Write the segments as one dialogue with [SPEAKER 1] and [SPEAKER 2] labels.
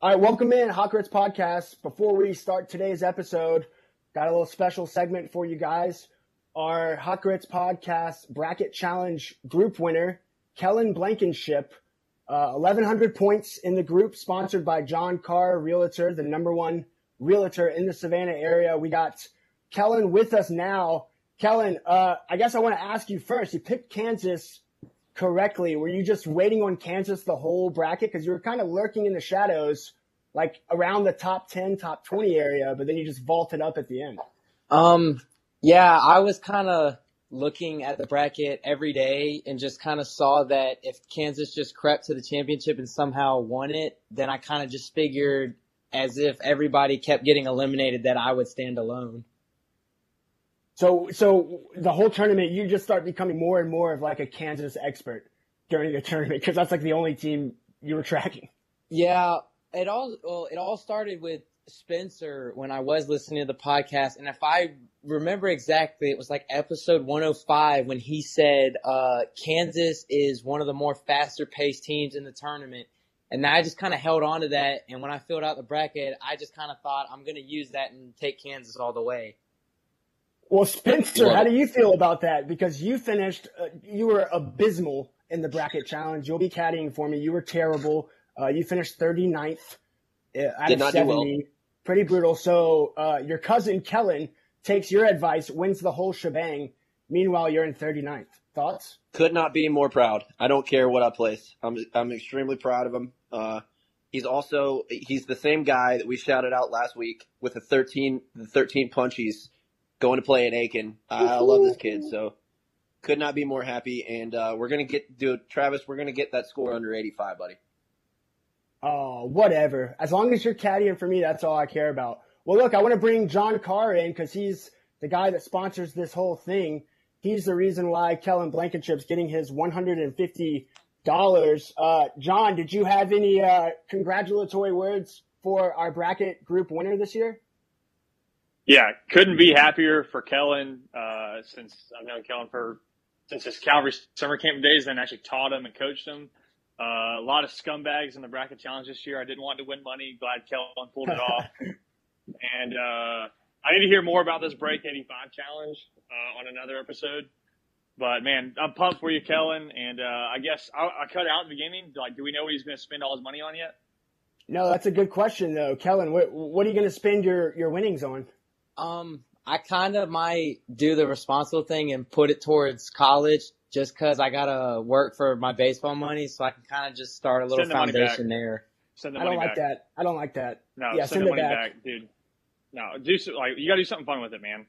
[SPEAKER 1] All right, welcome in Hot Podcast. Before we start today's episode, got a little special segment for you guys. Our Hot Podcast Bracket Challenge group winner, Kellen Blankenship, uh, 1,100 points in the group, sponsored by John Carr Realtor, the number one realtor in the Savannah area. We got Kellen with us now. Kellen, uh, I guess I want to ask you first. You picked Kansas correctly, were you just waiting on Kansas the whole bracket? Because you were kind of lurking in the shadows, like around the top 10, top 20 area, but then you just vaulted up at the end.
[SPEAKER 2] Um, yeah, I was kind of looking at the bracket every day and just kind of saw that if Kansas just crept to the championship and somehow won it, then I kind of just figured as if everybody kept getting eliminated that I would stand alone.
[SPEAKER 1] So, so the whole tournament, you just start becoming more and more of like a Kansas expert during the tournament because that's like the only team you were tracking.
[SPEAKER 2] Yeah, it all well, it all started with Spencer when I was listening to the podcast, and if I remember exactly, it was like episode 105 when he said uh, Kansas is one of the more faster paced teams in the tournament. And I just kind of held on to that. And when I filled out the bracket, I just kind of thought I'm going to use that and take Kansas all the way.
[SPEAKER 1] Well, Spencer, how do you feel about that? Because you finished, uh, you were abysmal in the bracket challenge. You'll be caddying for me. You were terrible. Uh, you finished 39th uh, out Did of 70. Well. Pretty brutal. So uh, your cousin Kellen takes your advice, wins the whole shebang. Meanwhile, you're in 39th. Thoughts?
[SPEAKER 3] Could not be more proud. I don't care what I place. I'm I'm extremely proud of him. Uh, he's also he's the same guy that we shouted out last week with the 13 the 13 punchies going to play at Aiken. I love this kid, so could not be more happy. And uh, we're gonna get do Travis. We're gonna get that score under 85, buddy.
[SPEAKER 1] Oh, whatever. As long as you're caddying for me, that's all I care about. Well, look, I want to bring John Carr in because he's the guy that sponsors this whole thing. He's the reason why Kellen Blankenship's getting his 150 dollars. Uh, John, did you have any uh, congratulatory words for our bracket group winner this year?
[SPEAKER 4] Yeah, couldn't be happier for Kellen. Uh, since I've known Kellen for since his Calvary summer camp days, then actually taught him and coached him. Uh, a lot of scumbags in the bracket challenge this year. I didn't want to win money. Glad Kellen pulled it off. And uh, I need to hear more about this break 85 challenge uh, on another episode. But man, I'm pumped for you, Kellen. And uh, I guess I, I cut out in the beginning. Like, do we know what he's going to spend all his money on yet?
[SPEAKER 1] No, that's a good question though, Kellen. What, what are you going to spend your your winnings on?
[SPEAKER 2] Um, I kind of might do the responsible thing and put it towards college just because I gotta work for my baseball money, so I can kind of just start a little the foundation there.
[SPEAKER 1] Send the I don't like that. I don't like that.
[SPEAKER 4] No, yeah, send, send the money back. back. dude. No, do like you gotta do something fun with it, man.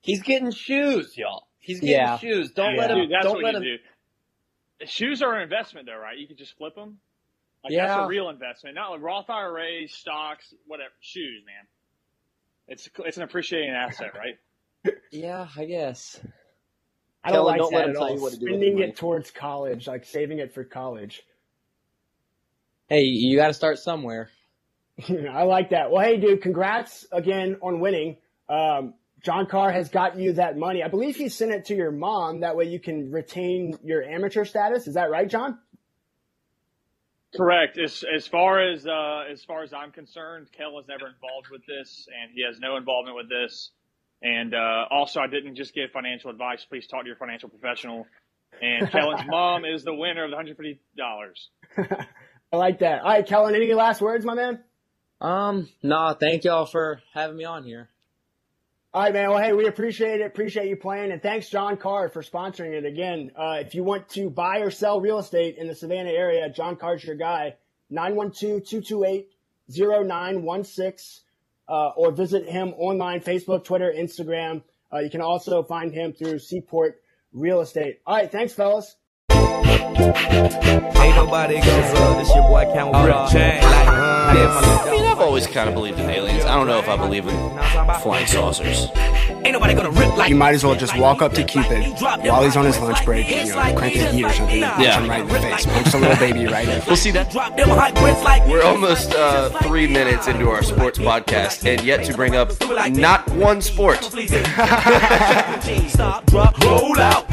[SPEAKER 3] He's getting shoes, y'all. He's getting yeah. shoes. Don't yeah. let him. Dude, that's don't what let him.
[SPEAKER 4] Do. Shoes are an investment, though, right? You can just flip them. Like yeah. that's a real investment, not like Roth IRAs, stocks, whatever. Shoes, man. It's it's an appreciating asset, right?
[SPEAKER 2] yeah, I guess.
[SPEAKER 1] I don't like don't that at all. Spending it towards college, like saving it for college.
[SPEAKER 2] Hey, you got to start somewhere.
[SPEAKER 1] I like that. Well, hey, dude, congrats again on winning. Um, John Carr has got you that money. I believe he sent it to your mom. That way you can retain your amateur status. Is that right, John?
[SPEAKER 4] Correct. As as far as uh, as far as I'm concerned, Kel was never involved with this, and he has no involvement with this. And uh, also, I didn't just give financial advice. Please talk to your financial professional. And Kellen's mom is the winner of the hundred fifty dollars.
[SPEAKER 1] I like that. All right, Kellen. Any last words, my man?
[SPEAKER 2] Um, no. Nah, thank y'all for having me on here.
[SPEAKER 1] All right, man. Well, hey, we appreciate it. Appreciate you playing. And thanks, John Carr, for sponsoring it again. Uh, if you want to buy or sell real estate in the Savannah area, John Carr's your guy. 912-228-0916. Uh, or visit him online, Facebook, Twitter, Instagram. Uh, you can also find him through Seaport Real Estate. All right. Thanks, fellas. Ain't nobody
[SPEAKER 5] gonna this your boy Count uh, always kind of believed in aliens. I don't know if I believe in flying saucers. Ain't nobody gonna rip like
[SPEAKER 1] You might as well just walk up to Cupid while he's on his lunch break, you know, crank the heat or something, yeah. him right in the face, punch the little baby right in.
[SPEAKER 5] We'll see that. We're almost uh, three minutes into our sports podcast, and yet to bring up not one sport. Roll out,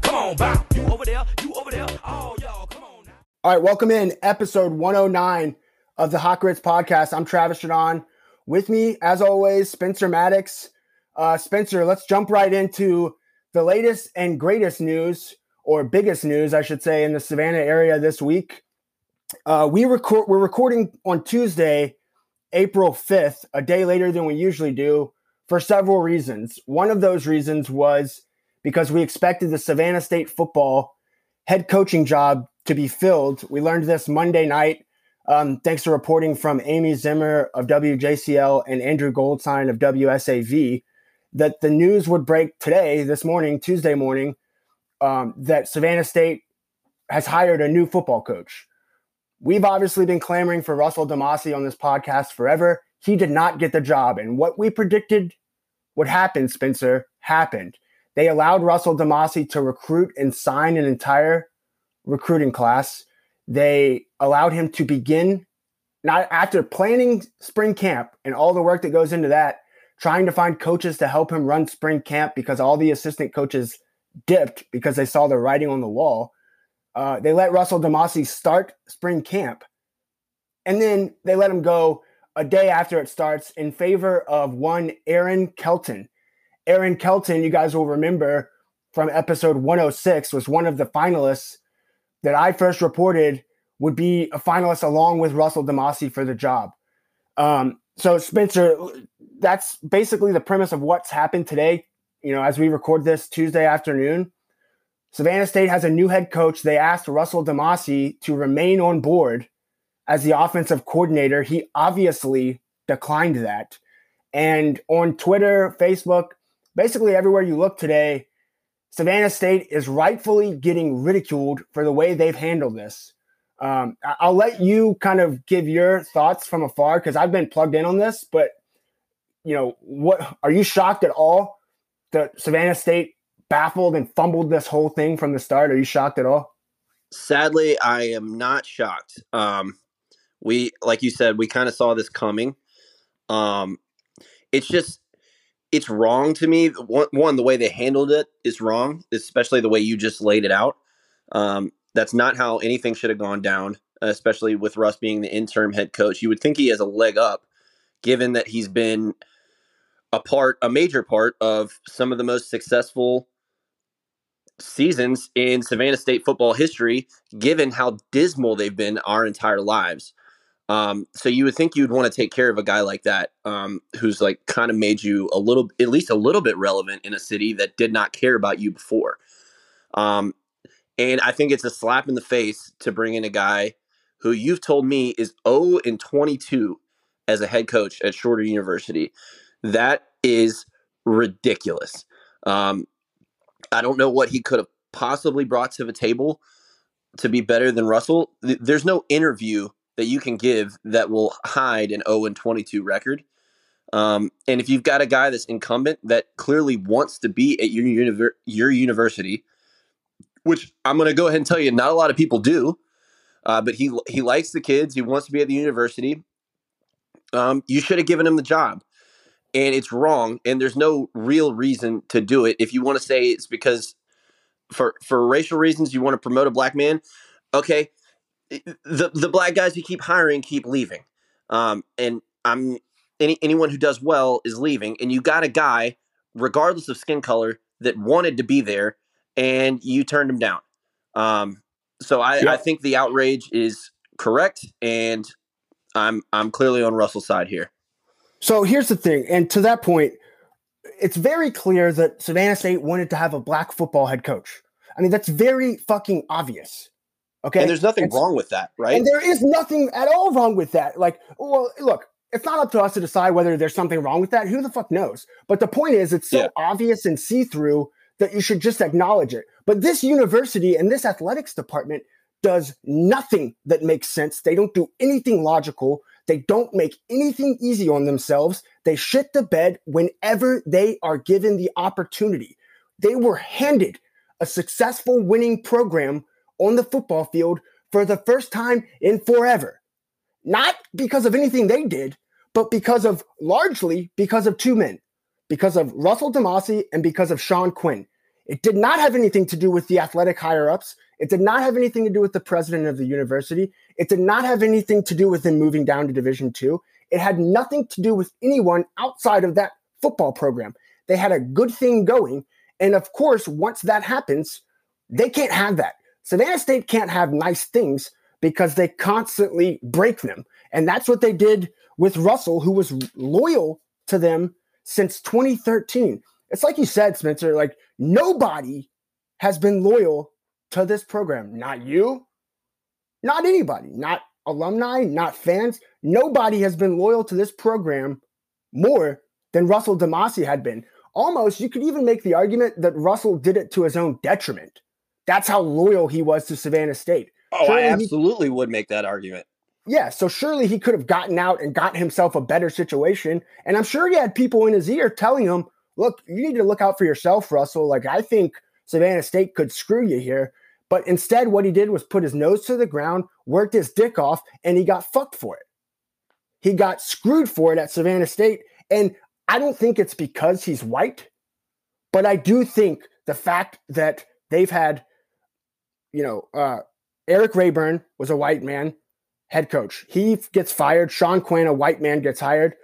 [SPEAKER 1] come on, bounce. You over there, you over there. Oh, y'all, come on. All right, welcome in episode 109 of the Hot Grits podcast. I'm Travis Jaudon. With me, as always, Spencer Maddox. Uh, Spencer, let's jump right into the latest and greatest news, or biggest news, I should say, in the Savannah area this week. Uh, we record. We're recording on Tuesday, April 5th, a day later than we usually do, for several reasons. One of those reasons was because we expected the Savannah State football head coaching job to be filled. We learned this Monday night, um, thanks to reporting from Amy Zimmer of WJCL and Andrew Goldstein of WSAV, that the news would break today, this morning, Tuesday morning, um, that Savannah State has hired a new football coach. We've obviously been clamoring for Russell DeMasi on this podcast forever. He did not get the job. And what we predicted would happen, Spencer, happened. They allowed Russell DeMasi to recruit and sign an entire recruiting class. They allowed him to begin, not after planning spring camp and all the work that goes into that, trying to find coaches to help him run spring camp because all the assistant coaches dipped because they saw the writing on the wall. Uh, they let Russell DeMasi start spring camp, and then they let him go a day after it starts in favor of one Aaron Kelton. Aaron Kelton, you guys will remember from episode 106, was one of the finalists that I first reported would be a finalist along with Russell DeMasi for the job. Um, so, Spencer, that's basically the premise of what's happened today. You know, as we record this Tuesday afternoon, Savannah State has a new head coach. They asked Russell DeMasi to remain on board as the offensive coordinator. He obviously declined that. And on Twitter, Facebook, basically everywhere you look today, Savannah State is rightfully getting ridiculed for the way they've handled this. Um, I'll let you kind of give your thoughts from afar because I've been plugged in on this. But you know, what are you shocked at all that Savannah State baffled and fumbled this whole thing from the start? Are you shocked at all?
[SPEAKER 3] Sadly, I am not shocked. Um, we, like you said, we kind of saw this coming. Um, it's just it's wrong to me. One, one, the way they handled it is wrong, especially the way you just laid it out. Um, that's not how anything should have gone down, especially with Russ being the interim head coach. You would think he has a leg up, given that he's been a part, a major part of some of the most successful seasons in Savannah State football history, given how dismal they've been our entire lives. Um, so you would think you'd want to take care of a guy like that, um, who's like kind of made you a little, at least a little bit relevant in a city that did not care about you before. Um, and I think it's a slap in the face to bring in a guy who you've told me is 0 and 22 as a head coach at Shorter University. That is ridiculous. Um, I don't know what he could have possibly brought to the table to be better than Russell. There's no interview that you can give that will hide an 0 and 22 record. Um, and if you've got a guy that's incumbent that clearly wants to be at your, univer- your university, which I'm going to go ahead and tell you, not a lot of people do, uh, but he he likes the kids. He wants to be at the university. Um, you should have given him the job, and it's wrong. And there's no real reason to do it. If you want to say it's because for for racial reasons you want to promote a black man, okay, the the black guys you keep hiring keep leaving, um, and I'm any anyone who does well is leaving, and you got a guy, regardless of skin color, that wanted to be there, and you turned him down. Um, so I, I think the outrage is correct, and I'm I'm clearly on Russell's side here.
[SPEAKER 1] So here's the thing, and to that point, it's very clear that Savannah State wanted to have a black football head coach. I mean, that's very fucking obvious. Okay.
[SPEAKER 3] And there's nothing wrong with that, right?
[SPEAKER 1] And there is nothing at all wrong with that. Like, well, look, it's not up to us to decide whether there's something wrong with that. Who the fuck knows? But the point is, it's so yeah. obvious and see through that you should just acknowledge it. But this university and this athletics department does nothing that makes sense. They don't do anything logical. They don't make anything easy on themselves. They shit the bed whenever they are given the opportunity. They were handed a successful winning program on the football field for the first time in forever. Not because of anything they did, but because of largely because of two men, because of Russell DeMasi and because of Sean Quinn. It did not have anything to do with the athletic higher ups. It did not have anything to do with the president of the university. It did not have anything to do with him moving down to Division two. It had nothing to do with anyone outside of that football program. They had a good thing going. And of course, once that happens, they can't have that. Savannah State can't have nice things because they constantly break them. And that's what they did with Russell, who was loyal to them since 2013. It's like you said, Spencer, like nobody has been loyal to this program. Not you, not anybody, not alumni, not fans. Nobody has been loyal to this program more than Russell DeMasi had been. Almost, you could even make the argument that Russell did it to his own detriment. That's how loyal he was to Savannah State.
[SPEAKER 3] Oh, surely I absolutely he, would make that argument.
[SPEAKER 1] Yeah, so surely he could have gotten out and got himself a better situation. And I'm sure he had people in his ear telling him, look, you need to look out for yourself, Russell. Like, I think Savannah State could screw you here. But instead, what he did was put his nose to the ground, worked his dick off, and he got fucked for it. He got screwed for it at Savannah State. And I don't think it's because he's white, but I do think the fact that they've had, you know, uh, Erik Raeburn was a white man head coach. He gets fired. Sean Quinn, a white man, gets hired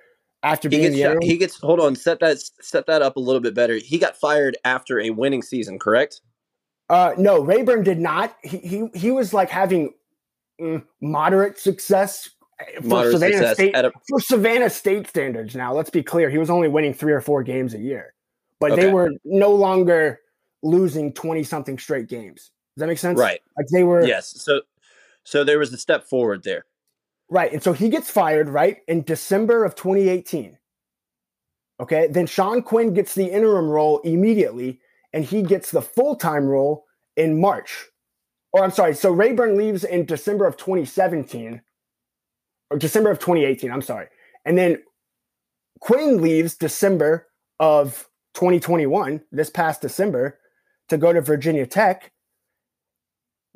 [SPEAKER 1] after being
[SPEAKER 3] he gets, he gets hold on set that set that up a little bit better. He got fired after a winning season, correct?
[SPEAKER 1] Uh, no, Rayburn did not. He he he was like having mm, moderate success for moderate Savannah success State a- for Savannah State standards. Now, let's be clear, he was only winning three or four games a year, but okay. they were no longer losing twenty something straight games. Does that make sense?
[SPEAKER 3] Right.
[SPEAKER 1] Like they were.
[SPEAKER 3] Yes. So so there was a step forward there.
[SPEAKER 1] Right. And so he gets fired, right, in December of 2018. Okay. Then Sean Quinn gets the interim role immediately, and he gets the full time role in March. Or I'm sorry. So Raeburn leaves in December of 2017, or December of 2018. I'm sorry. And then Quinn leaves December of 2021, this past December, to go to Virginia Tech.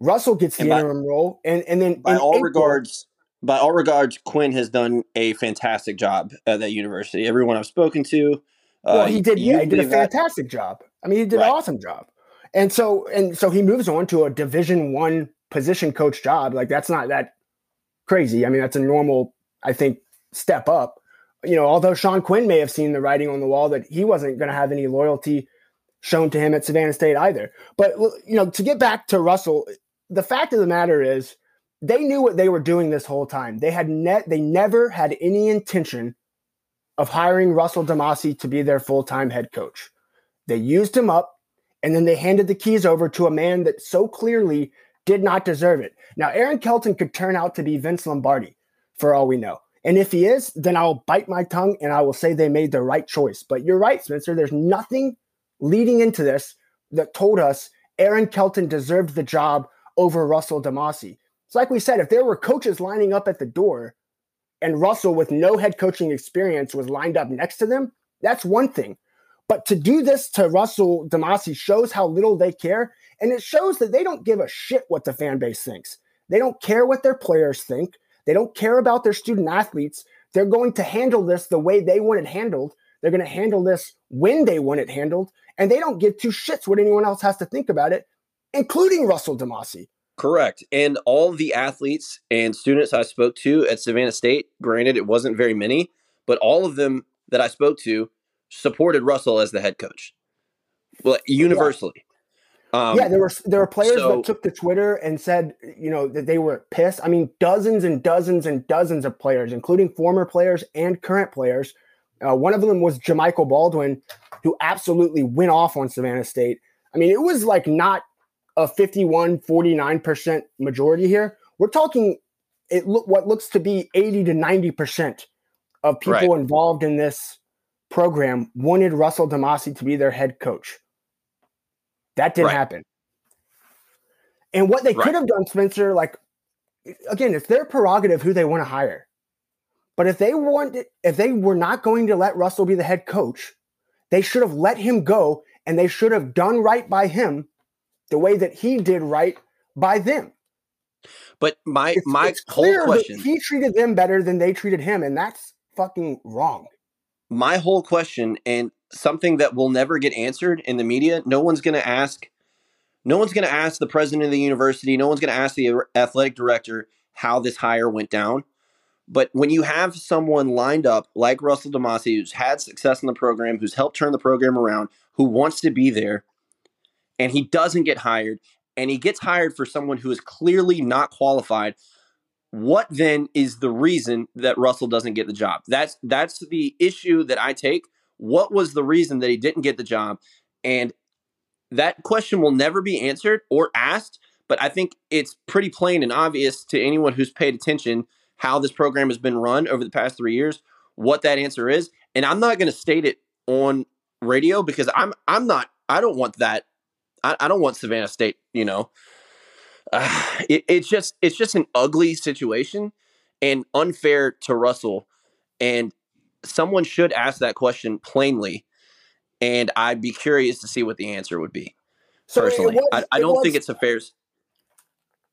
[SPEAKER 1] Russell gets the by, interim role, and and then
[SPEAKER 3] by all April, regards, by all regards, Quinn has done a fantastic job at that university. Everyone I've spoken to,
[SPEAKER 1] uh, he did. Yeah, he did a fantastic that. job. I mean, he did right. an awesome job. And so and so he moves on to a Division One position coach job. Like that's not that crazy. I mean, that's a normal, I think, step up. You know, although Sean Quinn may have seen the writing on the wall that he wasn't going to have any loyalty shown to him at Savannah State either. But you know, to get back to Russell, the fact of the matter is they knew what they were doing this whole time. They had net they never had any intention of hiring Russell DeMasi to be their full-time head coach. They used him up and then they handed the keys over to a man that so clearly did not deserve it. Now, Aaron Kelton could turn out to be Vince Lombardi for all we know. And if he is, then I'll bite my tongue and I will say they made the right choice. But you're right, Spencer. There's nothing leading into this that told us Aaron Kelton deserved the job over Russell DeMasi. It's like we said, if there were coaches lining up at the door and Russell with no head coaching experience was lined up next to them, that's one thing. But to do this to Russell DeMasi shows how little they care. And it shows that they don't give a shit what the fan base thinks. They don't care what their players think. They don't care about their student athletes. They're going to handle this the way they want it handled. They're going to handle this when they want it handled. And they don't give two shits what anyone else has to think about it including Russell DeMasi.
[SPEAKER 3] Correct. And all the athletes and students I spoke to at Savannah State, granted, it wasn't very many, but all of them that I spoke to supported Russell as the head coach. Well, universally.
[SPEAKER 1] Yeah. Um, yeah, there were there were players so, that took to Twitter and said, you know, that they were pissed. I mean, dozens and dozens and dozens of players, including former players and current players. Uh, one of them was Jamichael Baldwin, who absolutely went off on Savannah State. I mean, it was like not a 51 49% majority here we're talking it look what looks to be 80 to 90% of people right. involved in this program wanted Russell DeMasi to be their head coach that didn't right. happen and what they right. could have done Spencer like again it's their prerogative who they want to hire but if they want if they were not going to let Russell be the head coach they should have let him go and they should have done right by him the way that he did right by them.
[SPEAKER 3] But my it's, my it's whole question
[SPEAKER 1] he treated them better than they treated him, and that's fucking wrong.
[SPEAKER 3] My whole question and something that will never get answered in the media, no one's gonna ask No one's going to ask the president of the university. No one's going to ask the athletic director how this hire went down. But when you have someone lined up like Russell DeMasi, who's had success in the program, who's helped turn the program around, who wants to be there, and he doesn't get hired, and he gets hired for someone who is clearly not qualified, what then is the reason that Russell doesn't get the job? That's that's the issue that I take. What was the reason that he didn't get the job? And that question will never be answered or asked, but I think it's pretty plain and obvious to anyone who's paid attention how this program has been run over the past 3 years what that answer is. And I'm not going to state it on radio because I'm I'm not I don't want that I, I don't want Savannah State, you know, uh, it, it's just it's just an ugly situation and unfair to Russell. And someone should ask that question plainly. And I'd be curious to see what the answer would be. So personally, was, I, I, don't was, think it's a fair.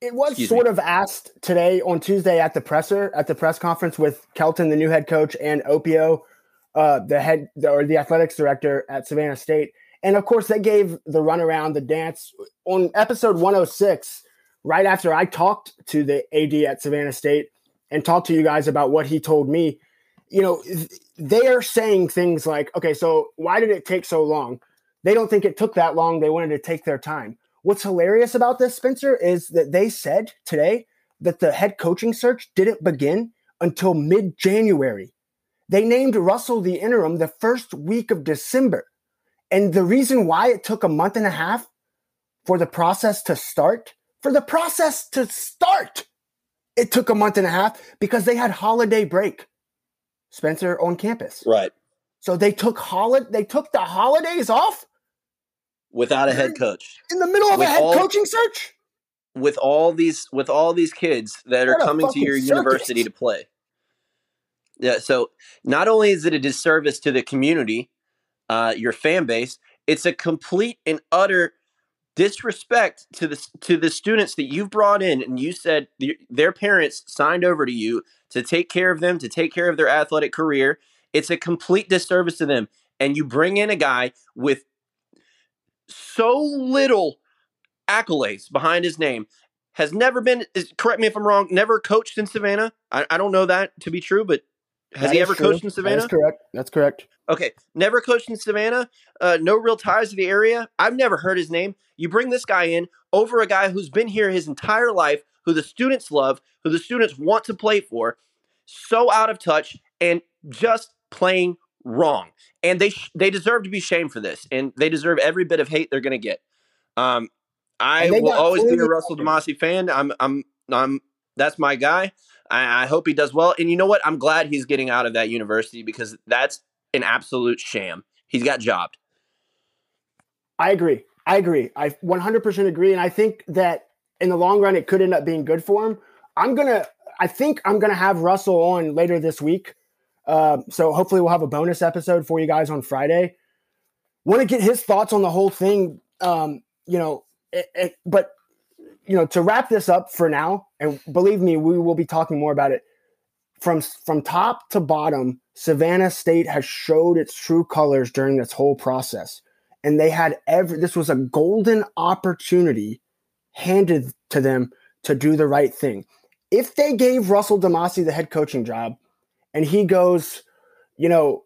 [SPEAKER 1] It was Excuse sort me. of asked today on Tuesday at the presser at the press conference with Kelton, the new head coach, and Opio, uh, the head or the athletics director at Savannah State. And of course, they gave the runaround, the dance on episode 106 right after I talked to the AD at Savannah State and talked to you guys about what he told me, you know, they are saying things like, okay, so why did it take so long? They don't think it took that long. They wanted to take their time. What's hilarious about this, Spencer, is that they said today that the head coaching search didn't begin until mid January. They named Russell the interim the first week of December. And the reason why it took a month and a half for the process to start for the process to start. It took a month and a half because they had holiday break, Spencer, on campus.
[SPEAKER 3] Right.
[SPEAKER 1] So they took holiday they took the holidays off
[SPEAKER 3] without a head coach
[SPEAKER 1] in the middle of with a head all, coaching search.
[SPEAKER 3] With all these with all these kids that what are coming to your circus. university to play. Yeah, so not only is it a disservice to the community, uh, your fan base, it's a complete and utter disrespect to the to the students that you've brought in and you said the, their parents signed over to you to take care of them to take care of their athletic career. It's a complete disservice to them and you bring in a guy with so little accolades behind his name has never been correct me if i'm wrong never coached in savannah. I, I don't know that to be true but has that he ever true. coached in savannah
[SPEAKER 1] that's correct that's correct
[SPEAKER 3] Okay, never coached in Savannah, uh, no real ties to the area. I've never heard his name. You bring this guy in over a guy who's been here his entire life, who the students love, who the students want to play for, so out of touch and just playing wrong. And they sh- they deserve to be shamed for this, and they deserve every bit of hate they're going to get. Um, I will always be a Russell DeMasi fan. I'm I'm I'm that's my guy. I, I hope he does well. And you know what? I'm glad he's getting out of that university because that's an absolute sham. He's got jobbed.
[SPEAKER 1] I agree. I agree. I 100% agree. And I think that in the long run, it could end up being good for him. I'm going to, I think I'm going to have Russell on later this week. Uh, so hopefully we'll have a bonus episode for you guys on Friday. Want to get his thoughts on the whole thing. Um, you know, it, it, but, you know, to wrap this up for now, and believe me, we will be talking more about it from from top to bottom, Savannah State has showed its true colors during this whole process. And they had every this was a golden opportunity handed to them to do the right thing. If they gave Russell DeMasi the head coaching job and he goes, you know,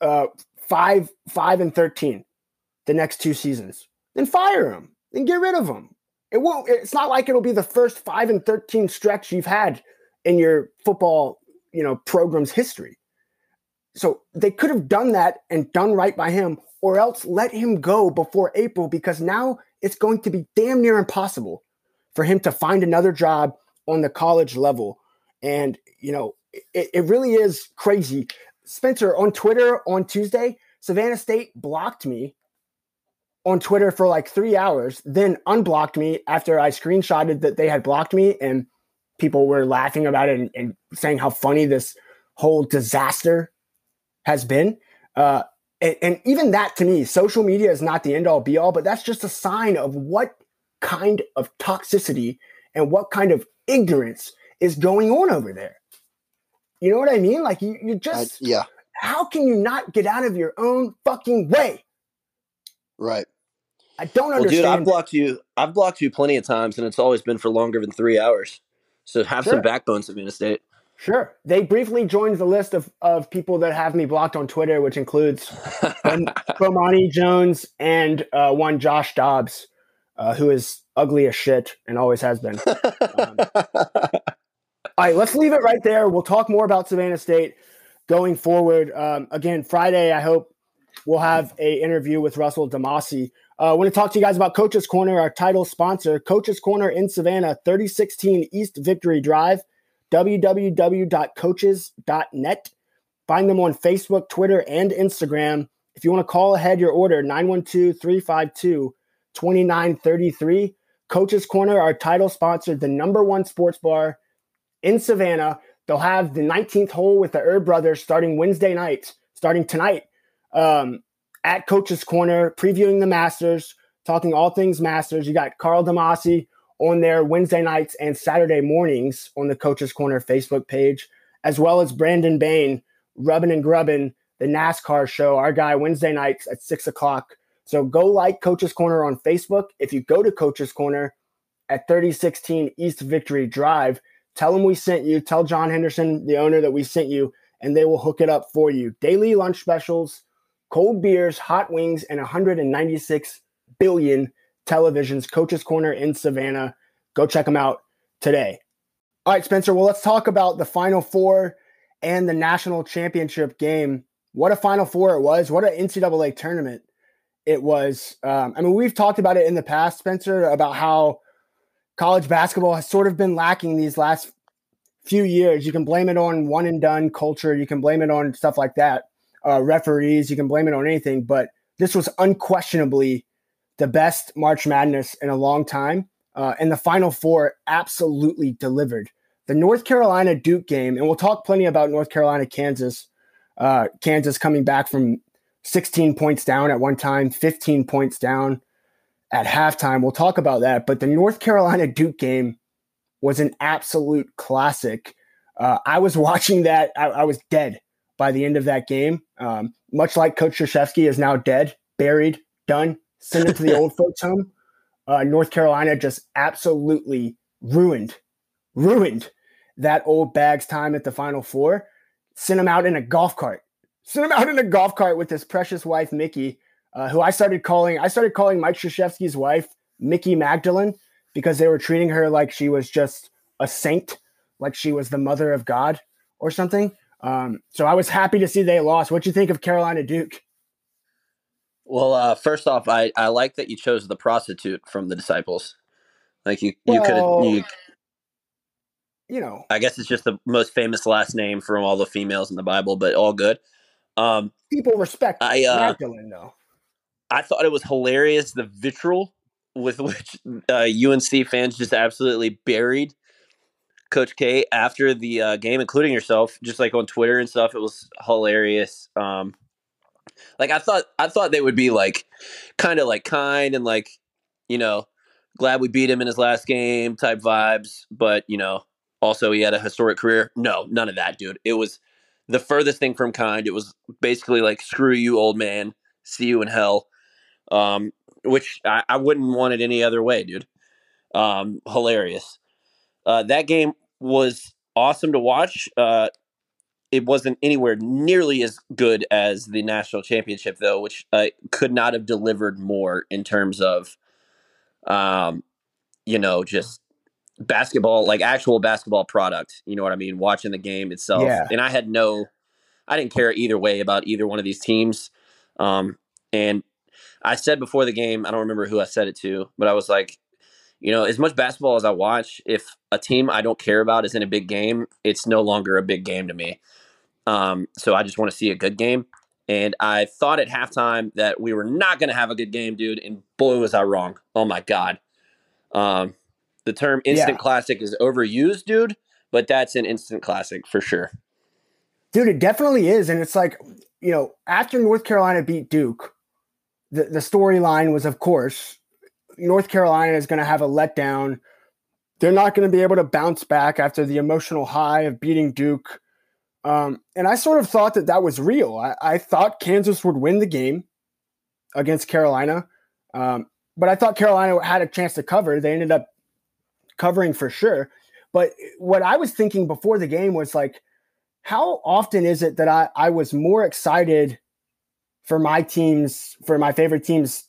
[SPEAKER 1] uh, five, five and thirteen the next two seasons, then fire him, then get rid of him. It won't, it's not like it'll be the first five and 13 stretch you've had in your football, you know, program's history. So they could have done that and done right by him, or else let him go before April because now it's going to be damn near impossible for him to find another job on the college level. And, you know, it, it really is crazy. Spencer, on Twitter on Tuesday, Savannah State blocked me on Twitter for like three hours, then unblocked me after I screenshotted that they had blocked me and people were laughing about it and, and saying how funny this whole disaster has been. Uh, and, and, even that to me, social media is not the end all be all, but that's just a sign of what kind of toxicity and what kind of ignorance is going on over there. You know what I mean? Like you, you just,
[SPEAKER 3] yeah.
[SPEAKER 1] How can you not get out of your own fucking way?
[SPEAKER 3] Right.
[SPEAKER 1] I don't
[SPEAKER 3] Well,
[SPEAKER 1] understand.
[SPEAKER 3] dude, I've blocked you. I've blocked you plenty of times, and it's always been for longer than three hours. So have
[SPEAKER 1] Sure.
[SPEAKER 3] some backbone, Savannah State.
[SPEAKER 1] Sure. They briefly joined the list of, of people that have me blocked on Twitter, which includes Bomani Jones and uh, one Josh Dobbs, uh, who is ugly as shit and always has been. Um, All right, let's leave it right there. We'll talk more about Savannah State going forward. Um, again, Friday, I hope we'll have a interview with Russell DeMasi. Uh, I want to talk to you guys about Coach's Corner, our title sponsor. Coach's Corner in Savannah, 3016 East Victory Drive, www.coaches.net. Find them on Facebook, Twitter, and Instagram. If you want to call ahead your order, 912 352 2933. Coach's Corner, our title sponsor, the number one sports bar in Savannah. They'll have the 19th hole with the Herb Brothers starting Wednesday night, starting tonight um, at Coach's Corner, previewing the Masters, talking all things Masters. You got Carl Damasi on there Wednesday nights and Saturday mornings on the Coach's Corner Facebook page, as well as Brandon Bain, Rubbin' and Grubbin', the NASCAR show, our guy Wednesday nights at six o'clock. So go like Coach's Corner on Facebook. If you go to Coach's Corner at 3016 East Victory Drive, tell them we sent you. Tell John Henderson, the owner, that we sent you, and they will hook it up for you. Daily lunch specials, cold beers, hot wings, and 196 billion televisions. Coach's Corner in Savannah. Go check them out today. All right, Spencer. Well, let's talk about the Final Four and the national championship game. What a Final Four it was. What an NCAA tournament it was. Um, I mean, we've talked about it in the past, Spencer, about how college basketball has sort of been lacking these last few years. You can blame it on one and done culture. You can blame it on stuff like that. Uh, referees, you can blame it on anything. But this was unquestionably the best March Madness in a long time. Uh, and the Final Four absolutely delivered. The North Carolina Duke game, and we'll talk plenty about North Carolina, Kansas. Uh, Kansas coming back from 16 points down at one time, 15 points down at halftime. We'll talk about that. But the North Carolina Duke game was an absolute classic. Uh, I was watching that. I, I, was dead by the end of that game. Um, much like Coach Krzyzewski is now dead, buried, done, sent it to the old folks home. Uh, North Carolina just absolutely ruined, ruined that old bags time at the Final Four. Sent him out in a golf cart. Sent him out in a golf cart with his precious wife Mickie, uh, who I started calling. I started calling Mike Krzyzewski's wife Mickie Magdalene because they were treating her like she was just a saint, like she was the mother of God or something. Um, so I was happy to see they lost. What do you think of Carolina Duke?
[SPEAKER 3] Well, uh, first off, I, I like that you chose the prostitute from the disciples. Like you, you could
[SPEAKER 1] Well,
[SPEAKER 3] have. You,
[SPEAKER 1] You know,
[SPEAKER 3] I guess it's just the most famous last name from all the females in the Bible, but all good. Um,
[SPEAKER 1] people respect
[SPEAKER 3] I, uh,
[SPEAKER 1] Magdalene though.
[SPEAKER 3] I thought it was hilarious the vitriol with which uh, UNC fans just absolutely buried Coach K after the uh, game, including yourself, just like on Twitter and stuff. It was hilarious. Um, like I thought, I thought they would be like kind of like kind and like you know glad we beat him in his last game type vibes, but you know also he had a historic career. No, none of that, dude. It was the furthest thing from kind. It was basically like screw you, old man. See you in hell. Um, which I, I wouldn't want it any other way, dude. Um, hilarious. Uh, that game was awesome to watch. Uh, it wasn't anywhere nearly as good as the national championship, though, which uh, could not have delivered more in terms of, um, you know, just basketball, like actual basketball product. You know what I mean? Watching the game itself,
[SPEAKER 1] Yeah.
[SPEAKER 3] and I had no, I didn't care either way about either one of these teams. Um, and I said before the game, I don't remember who I said it to, but I was like, you know, as much basketball as I watch, if a team I don't care about is in a big game, it's no longer a big game to me. Um, so I just want to see a good game. And I thought at halftime that we were not going to have a good game, dude. And boy, was I wrong. Oh my God. Um, the term instant
[SPEAKER 1] Yeah.
[SPEAKER 3] classic is overused, dude, but that's an instant classic for sure.
[SPEAKER 1] Dude, it definitely is. And it's like, you know, after North Carolina beat Duke, the, the storyline was, of course, North Carolina is going to have a letdown. They're not going to be able to bounce back after the emotional high of beating Duke. Um, and I sort of thought that that was real. I, I thought Kansas would win the game against Carolina. Um, but I thought Carolina had a chance to cover. They ended up covering for sure. But what I was thinking before the game was like, how often is it that I, I was more excited for my team's, for my favorite team's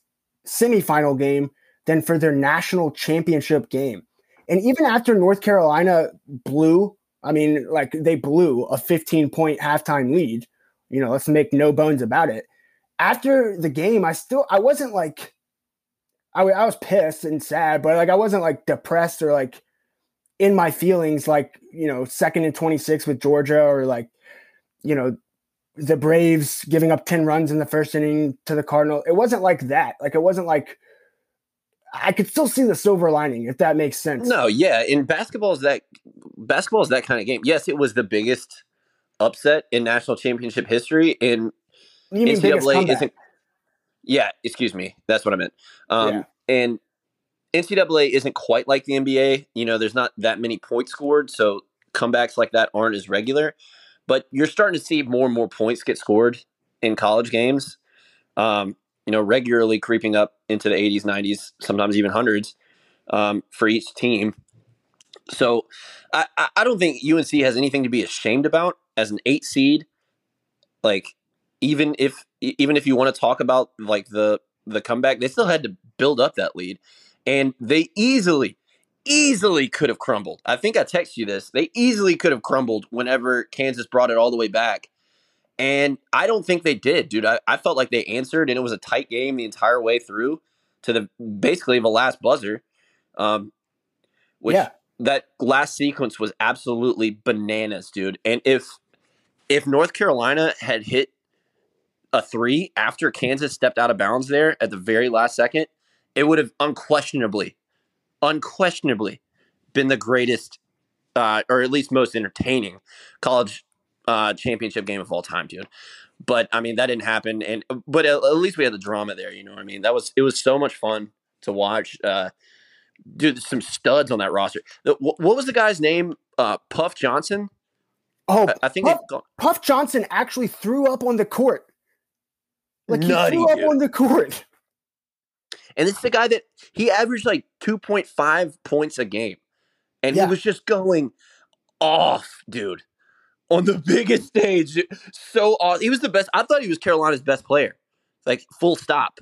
[SPEAKER 1] semifinal game than for their national championship game? And even after North Carolina blew, I mean, like they blew a 15 point halftime lead, you know, let's make no bones about it. After the game, I still, I wasn't like, I, I was pissed and sad, but like I wasn't like depressed or like in my feelings, like, you know, second and 26 with Georgia or like, you know, the Braves giving up 10 runs in the first inning to the Cardinal. It wasn't like that. Like, it wasn't like, I could still see the silver lining if that makes sense.
[SPEAKER 3] No, yeah. In basketball is that basketball is that kind of game. Yes, it was the biggest upset in national championship history. And
[SPEAKER 1] you mean NCAA isn't.
[SPEAKER 3] Yeah, excuse me. That's what I meant. Um, yeah. And NCAA isn't quite like the NBA. You know, there's not that many points scored, so comebacks like that aren't as regular. But you're starting to see more and more points get scored in college games. Um, you know, regularly creeping up into the 80s, 90s, sometimes even hundreds um, for each team. So I, I don't think UNC has anything to be ashamed about as an eight seed. Like even if even if you want to talk about like the the comeback, they still had to build up that lead, and they easily easily could have crumbled. I think I texted you this. They easily could have crumbled whenever Kansas brought it all the way back. And I don't think they did, dude. I, I felt like they answered, and it was a tight game the entire way through to the basically the last buzzer. Um, which yeah. that last sequence was absolutely bananas, dude. And if if North Carolina had hit a three after Kansas stepped out of bounds there at the very last second, it would have unquestionably, unquestionably been the greatest, uh, or at least most entertaining college uh, championship game of all time, dude. But I mean, that didn't happen, and but at, at, least we had the drama there. You know what I mean? That was it was so much fun to watch. Uh, dude, some studs on that roster. The, what, what was the guy's name? Uh, Puff Johnson.
[SPEAKER 1] Oh, I, I think Puff, Puff Johnson actually threw up on the court like Nutty, he threw up dude. on the court.
[SPEAKER 3] And it's the guy that he averaged like 2.5 points a game. And yeah. he was just going off, dude, on the biggest stage. So awesome. He was the best. I thought he was Carolina's best player. Like, full stop.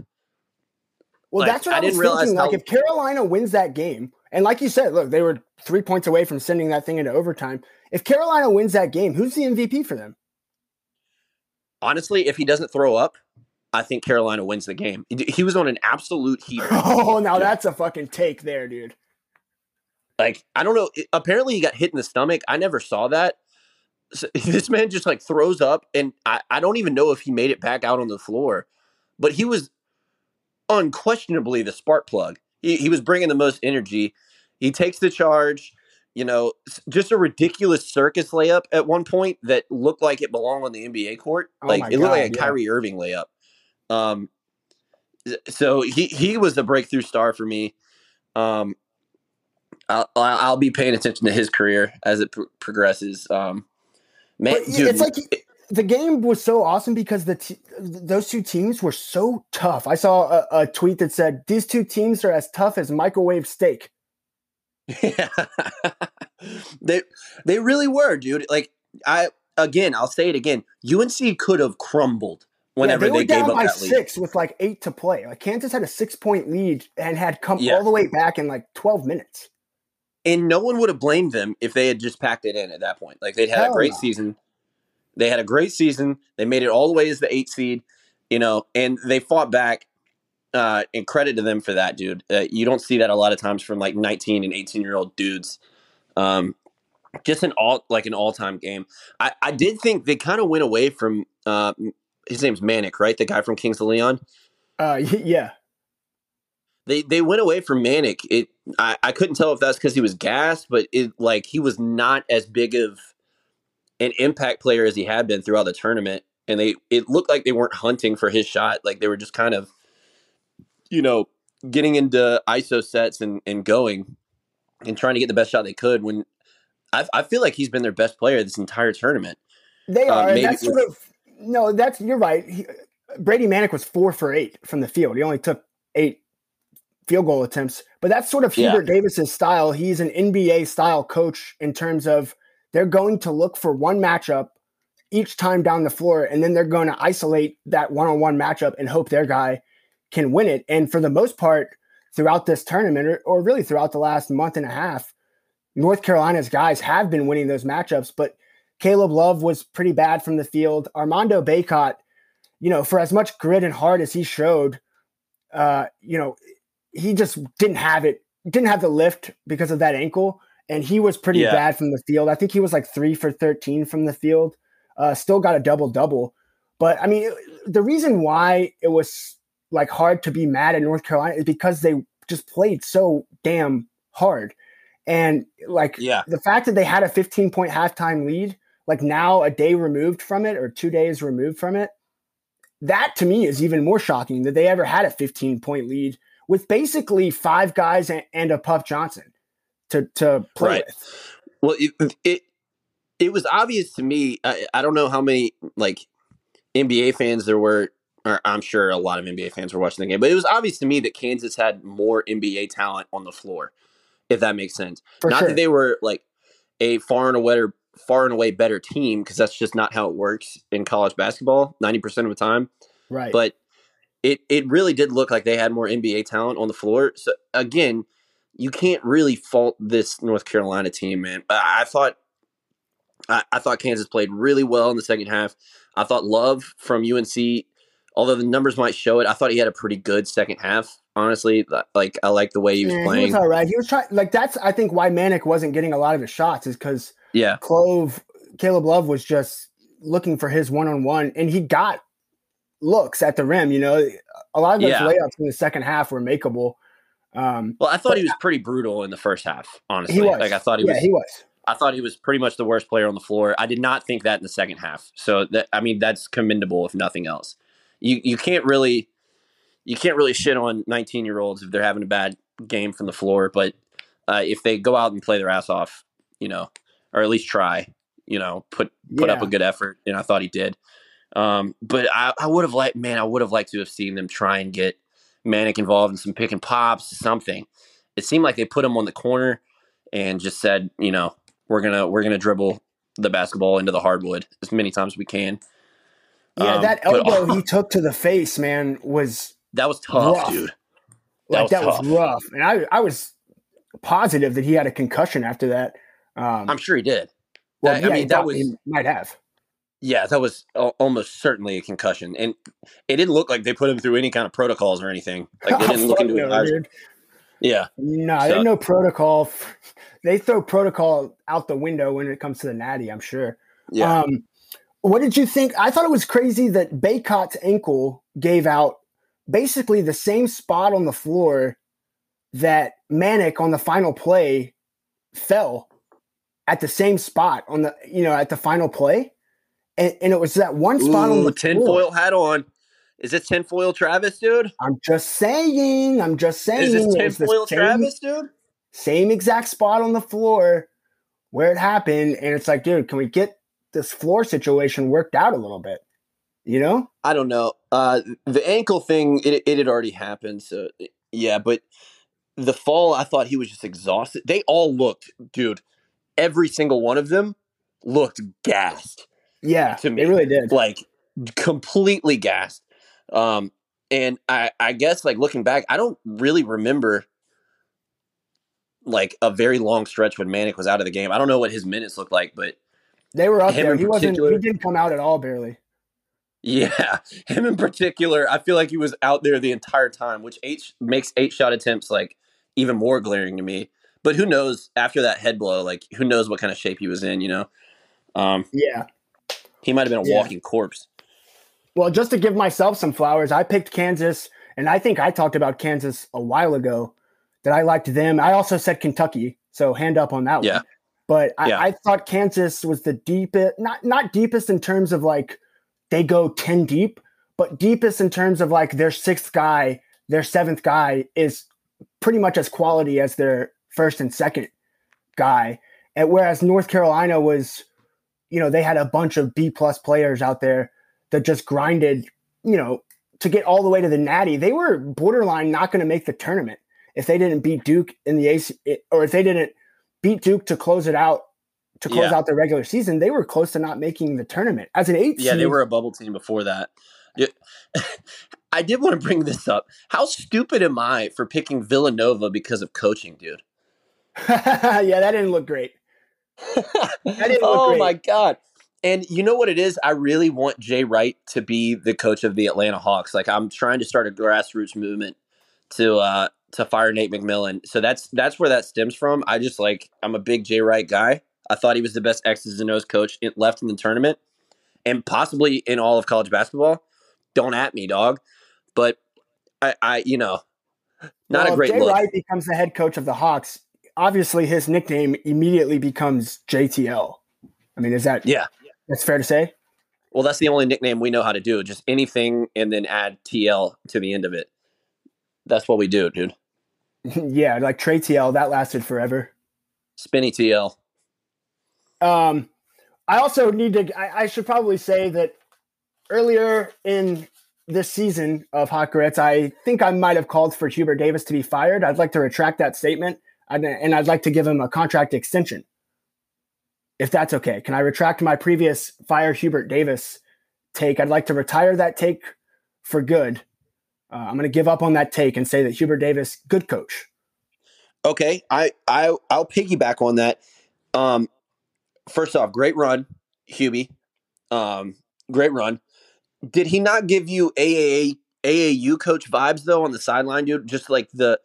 [SPEAKER 1] Well, like, that's what I, I was thinking. How... Like, if Carolina wins that game, and like you said, look, they were three points away from sending that thing into overtime. If Carolina wins that game, who's the MVP for them?
[SPEAKER 3] Honestly, if he doesn't throw up, I think Carolina wins the game. He was on an absolute heater.
[SPEAKER 1] Oh, now that's a fucking take there, dude.
[SPEAKER 3] Like, I don't know. Apparently, he got hit in the stomach. I never saw that. So, this man just like throws up, and I, I don't even know if he made it back out on the floor, but he was unquestionably the spark plug. He, he was bringing the most energy. He takes the charge. You know, just a ridiculous circus layup at one point that looked like it belonged on the NBA court. Oh like it looked God, like a yeah. Kyrie Irving layup. Um, so he he was the breakthrough star for me. Um, I'll, I'll be paying attention to his career as it progresses. Um,
[SPEAKER 1] man, dude, it's like the game was so awesome because the t- those two teams were so tough. I saw a, a, tweet that said these two teams are as tough as microwave steak.
[SPEAKER 3] Yeah, they they really were, dude. Like I again, I'll say it again. UNC could have crumbled whenever yeah, they, they gave up by
[SPEAKER 1] six lead. with like eight to play. Like Kansas had a six point lead and had come yeah. all the way back in like twelve minutes.
[SPEAKER 3] And no one would have blamed them if they had just packed it in at that point. Like they'd had Hell a great no. season. They had a great season. They made it all the way as the eight seed, you know, and they fought back. Uh, and credit to them for that, dude. Uh, you don't see that a lot of times from like 19 and 18 year old dudes. Um, just an all like an all time game. I, I did think they kind of went away from uh, his name's Manek, right? The guy from Kings of Leon.
[SPEAKER 1] Uh, yeah.
[SPEAKER 3] They they went away from Manek. It I, I couldn't tell if that's because he was gassed, but it like he was not as big of an impact player as he had been throughout the tournament. And they it looked like they weren't hunting for his shot. Like they were just kind of, you know, getting into ISO sets and, and going and trying to get the best shot they could when I, I feel like he's been their best player this entire tournament.
[SPEAKER 1] They are. Uh, and that's sort of no, that's you're right. He, Brady Manek was four for eight from the field. He only took eight field goal attempts. But that's sort of
[SPEAKER 3] Yeah.
[SPEAKER 1] Hubert Davis's style. He's an NBA style coach in terms of they're going to look for one matchup each time down the floor, and then they're going to isolate that one on one matchup and hope their guy can win it. And for the most part, throughout this tournament, or, or really throughout the last month and a half, North Carolina's guys have been winning those matchups. But Caleb Love was pretty bad from the field. Armando Bacot, you know, for as much grit and heart as he showed, uh, you know, he just didn't have it, didn't have the lift because of that ankle. And he was pretty
[SPEAKER 3] Yeah.
[SPEAKER 1] bad from the field. I think he was like three for 13 from the field. Uh, still got a double double. But I mean, it- the reason why it was like hard to be mad at North Carolina is because they just played so damn hard. And like
[SPEAKER 3] Yeah.
[SPEAKER 1] the fact that they had a 15 point halftime lead, like now a day removed from it or two days removed from it, that to me is even more shocking that they ever had a 15 point lead with basically five guys and, and a Puff Johnson to, to play
[SPEAKER 3] Right.
[SPEAKER 1] with.
[SPEAKER 3] Well, it, it it was obvious to me. I, I don't know how many like NBA fans there were. Or I'm sure a lot of NBA fans were watching the game, but it was obvious to me that Kansas had more NBA talent on the floor, if that makes sense.
[SPEAKER 1] For
[SPEAKER 3] not
[SPEAKER 1] sure.
[SPEAKER 3] that they were like a far and away far and away better team, because that's just not how it works in college basketball. Ninety percent of the time,
[SPEAKER 1] right.
[SPEAKER 3] but it it really did look like they had more NBA talent on the floor. So again, you can't really fault this North Carolina team, man. I, I thought I, I thought Kansas played really well in the second half. I thought Love from UNC, although the numbers might show it, I thought he had a pretty good second half. Honestly, like I like the way he was
[SPEAKER 1] Yeah,
[SPEAKER 3] playing.
[SPEAKER 1] He was all right. He was trying like that's I think why Manek wasn't getting a lot of his shots is because
[SPEAKER 3] yeah,
[SPEAKER 1] Clove Caleb Love was just looking for his one on one and he got looks at the rim, you know. A lot of those
[SPEAKER 3] Yeah.
[SPEAKER 1] layups in the second half were makeable. Um
[SPEAKER 3] well, I thought
[SPEAKER 1] But-
[SPEAKER 3] he was pretty brutal in the first half. Honestly, like I thought he
[SPEAKER 1] yeah,
[SPEAKER 3] was.
[SPEAKER 1] he was.
[SPEAKER 3] I thought he was pretty much the worst player on the floor. I did not think that in the second half. So that I mean that's commendable if nothing else. You you can't really you can't really shit on 19 year olds if they're having a bad game from the floor, but uh, if they go out and play their ass off, you know, or at least try, you know, put put up a good effort, and I thought he did. Um, but I, I would have liked, man, I would have liked to have seen them try and get Manek involved in some pick and pops, or something. It seemed like they put him on the corner and just said, you know, we're gonna we're gonna dribble the basketball into the hardwood as many times as we can.
[SPEAKER 1] Yeah,
[SPEAKER 3] Um,
[SPEAKER 1] that
[SPEAKER 3] but-
[SPEAKER 1] elbow he took to the face, man, was
[SPEAKER 3] That was tough,
[SPEAKER 1] Rough.
[SPEAKER 3] dude.
[SPEAKER 1] like
[SPEAKER 3] was
[SPEAKER 1] that was rough. And I I was positive that he had a concussion after that. Um
[SPEAKER 3] I'm sure he did.
[SPEAKER 1] well,
[SPEAKER 3] that-
[SPEAKER 1] yeah,
[SPEAKER 3] I mean, that was
[SPEAKER 1] he might have.
[SPEAKER 3] Yeah, that was al- almost certainly a concussion, and it didn't look like they put him through any kind of protocols or anything. Like they didn't look into
[SPEAKER 1] no, dude.
[SPEAKER 3] Yeah,
[SPEAKER 1] No,
[SPEAKER 3] So-
[SPEAKER 1] there's no protocol. They throw protocol out the window when it comes to the natty, I'm sure.
[SPEAKER 3] yeah,
[SPEAKER 1] Um, what did you think? I thought it was crazy that Bacot's ankle gave out basically the same spot on the floor that Manek on the final play fell at the same spot on the you know at the final play, and, and it was that one spot on the floor.
[SPEAKER 3] tinfoil hat on. Is it tinfoil Travis, dude?
[SPEAKER 1] I'm just saying. I'm just saying.
[SPEAKER 3] Is this
[SPEAKER 1] it was the
[SPEAKER 3] tinfoil
[SPEAKER 1] same-
[SPEAKER 3] Travis, dude?
[SPEAKER 1] same exact spot on the floor where it happened. And it's like, dude, can we get this floor situation worked out a little bit? You know?
[SPEAKER 3] I don't know. Uh, the ankle thing, it, it had already happened. So yeah, but the fall, I thought he was just exhausted. They all looked, dude. Every single one of them looked gassed.
[SPEAKER 1] Yeah,
[SPEAKER 3] To me.
[SPEAKER 1] they really did.
[SPEAKER 3] like completely gassed. Um, and I, I guess like looking back, I don't really remember like a very long stretch when Manek was out of the game. I don't know what his minutes looked like, but
[SPEAKER 1] They were up there. He wasn't. He didn't come out at all, barely.
[SPEAKER 3] yeah, him in particular, I feel like he was out there the entire time, which eight makes eight shot attempts like even more glaring to me. But who knows after that head blow, like who knows what kind of shape he was in, you know? Um,
[SPEAKER 1] Yeah.
[SPEAKER 3] He might have been a
[SPEAKER 1] Yeah.
[SPEAKER 3] walking corpse.
[SPEAKER 1] Well, just to give myself some flowers, I picked Kansas, and I think I talked about Kansas a while ago that I liked them. I also said Kentucky, so hand up on that
[SPEAKER 3] Yeah.
[SPEAKER 1] one. But I,
[SPEAKER 3] Yeah.
[SPEAKER 1] I thought Kansas was the deepest, not not deepest in terms of like they go ten deep, but deepest in terms of like their sixth guy, their seventh guy is pretty much as quality as their first and second guy. And whereas North Carolina was, you know, they had a bunch of B plus players out there that just grinded, you know, to get all the way to the natty. They were borderline not going to make the tournament. if they didn't beat Duke in the AC, or if they didn't beat Duke to close it out to close
[SPEAKER 3] Yeah.
[SPEAKER 1] out the regular season, they were close to not making the tournament as an eight.
[SPEAKER 3] Yeah, they were a bubble team before that. I did want to bring this up. How stupid am I for picking Villanova because of coaching, dude?
[SPEAKER 1] yeah, that didn't look great.
[SPEAKER 3] oh my god! And you know what it is? I really want Jay Wright to be the coach of the Atlanta Hawks. Like I'm trying to start a grassroots movement to uh to fire Nate McMillan. So that's that's where that stems from. I just like I'm a big Jay Wright guy. I thought he was the best X's and O's coach in, left in the tournament, and possibly in all of college basketball. Don't at me, dog. But I, I you know, not
[SPEAKER 1] Well,
[SPEAKER 3] a great
[SPEAKER 1] if Jay
[SPEAKER 3] look.
[SPEAKER 1] Wright becomes the head coach of the Hawks. Obviously, his nickname immediately becomes JTL. I mean, is that
[SPEAKER 3] Yeah.
[SPEAKER 1] That's fair to say.
[SPEAKER 3] Well, that's the only nickname we know how to do. Just anything and then add TL to the end of it. That's what we do, dude.
[SPEAKER 1] yeah, like Trey TL, that lasted forever.
[SPEAKER 3] Spinny TL.
[SPEAKER 1] Um, I also need to. I, I should probably say that earlier in this season of Hot Grits, I think I might have called for Hubert Davis to be fired. I'd like to retract that statement, and, and I'd like to give him a contract extension, if that's okay. Can I retract my previous fire Hubert Davis take? I'd like to retire that take for good. Uh, I'm going to give up on that take and say that Hubert Davis, good coach.
[SPEAKER 3] Okay, I I I'll piggyback on that. Um, first off, great run, Hubie. Um, great run. Did he not give you AAA AAU coach vibes though on the sideline, dude? Just like the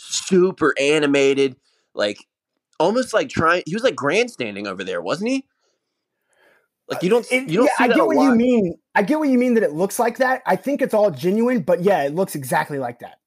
[SPEAKER 3] super animated, like almost like trying. He was like grandstanding over there, wasn't he? Like you don't
[SPEAKER 1] It-
[SPEAKER 3] you don't
[SPEAKER 1] yeah,
[SPEAKER 3] see
[SPEAKER 1] I get what
[SPEAKER 3] lot.
[SPEAKER 1] you mean. I get what you mean that it looks like that. I think it's all genuine, but yeah, it looks exactly like that.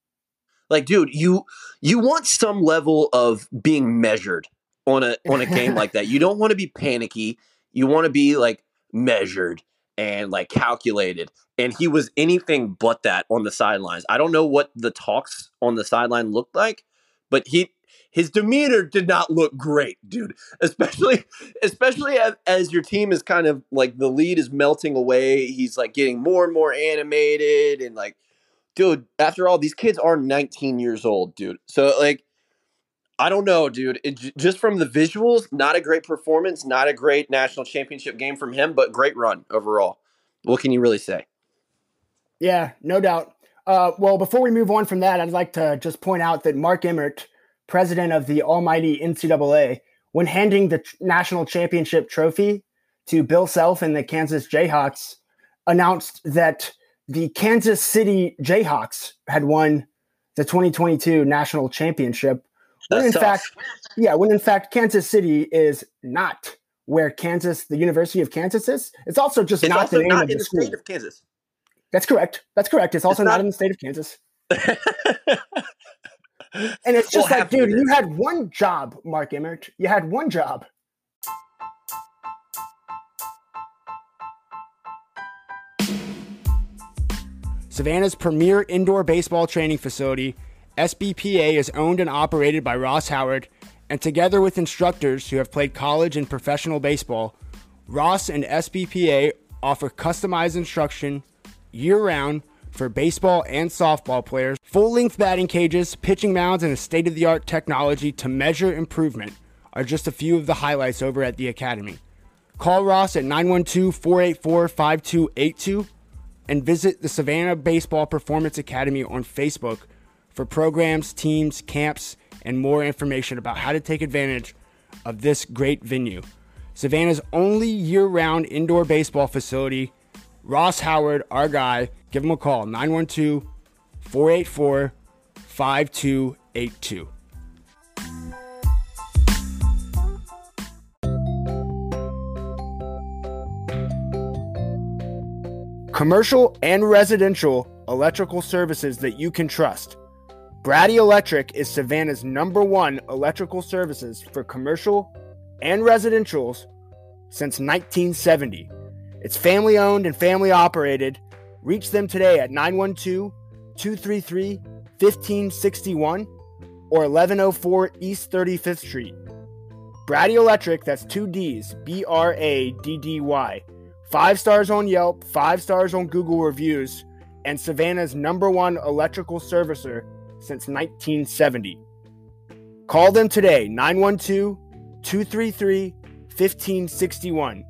[SPEAKER 3] Like, dude, you you want some level of being measured on a on a game like that. You don't want to be panicky. You want to be like measured and like calculated. And he was anything but that on the sidelines. I don't know what the talks on the sideline looked like, but he his demeanor did not look great, dude. Especially especially as, as your team is kind of like the lead is melting away. He's like getting more and more animated and like dude, after all, these kids are 19 years old, dude. So like, I don't know, dude. It, just from the visuals, not a great performance, not a great national championship game from him, but great run overall. What can you really say?
[SPEAKER 1] Yeah, no doubt. Uh, well, before we move on from that, I'd like to just point out that Mark Emmert, president of the almighty NCAA, when handing the national championship trophy to Bill Self and the Kansas Jayhawks, announced that the Kansas City Jayhawks had won the 2022 national championship. When in
[SPEAKER 3] tough.
[SPEAKER 1] fact, yeah, when in fact Kansas City is not where Kansas, the University of Kansas is. It's also just
[SPEAKER 3] It's
[SPEAKER 1] not
[SPEAKER 3] also
[SPEAKER 1] the name
[SPEAKER 3] not
[SPEAKER 1] of
[SPEAKER 3] in
[SPEAKER 1] the
[SPEAKER 3] the
[SPEAKER 1] school.
[SPEAKER 3] state of Kansas.
[SPEAKER 1] That's correct. That's correct. It's also
[SPEAKER 3] It's
[SPEAKER 1] not,
[SPEAKER 3] not-
[SPEAKER 1] in the state of Kansas. And it's just like,
[SPEAKER 3] half of
[SPEAKER 1] dude, you had one job, Mark Emmert. You had one job. Savannah's premier indoor baseball training facility, SBPA, is owned and operated by Ross Howard, and together with instructors who have played college and professional baseball, Ross and SBPA offer customized instruction year round for baseball and softball players, full length batting cages, pitching mounds, and a state of the art technology to measure improvement are just a few of the highlights over at the Academy. Call Ross at 912 484 5282 and visit the Savannah Baseball Performance Academy on Facebook for programs, teams, camps, and more information about how to take advantage of this great venue. Savannah's only year round indoor baseball facility. Ross Howard, our guy, give him a call 912 484 5282. Commercial and residential electrical services that you can trust. Braddy Electric is Savannah's number one electrical services for commercial and residentials since 1970. It's family owned and family operated. Reach them today at 912 233 1561 or 1104 East 35th Street. Braddy Electric, that's two D's, B R A D D Y. Five stars on Yelp, five stars on Google reviews, and Savannah's number one electrical servicer since 1970. Call them today, 912 233 1561.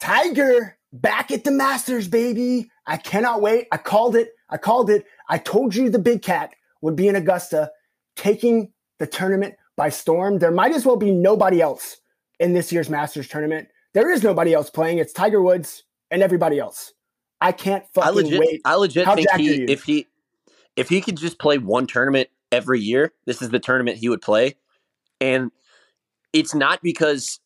[SPEAKER 1] Tiger back at the Masters, baby. I cannot wait. I called it. I called it. I told you the big cat would be in Augusta taking the tournament by storm. There might as well be nobody else in this year's Masters tournament. There is nobody else playing. It's Tiger Woods and everybody else. I can't fucking
[SPEAKER 3] I legit,
[SPEAKER 1] wait.
[SPEAKER 3] I legit
[SPEAKER 1] How
[SPEAKER 3] think he, if he, if he could just play one tournament every year, this is the tournament he would play, and it's not because,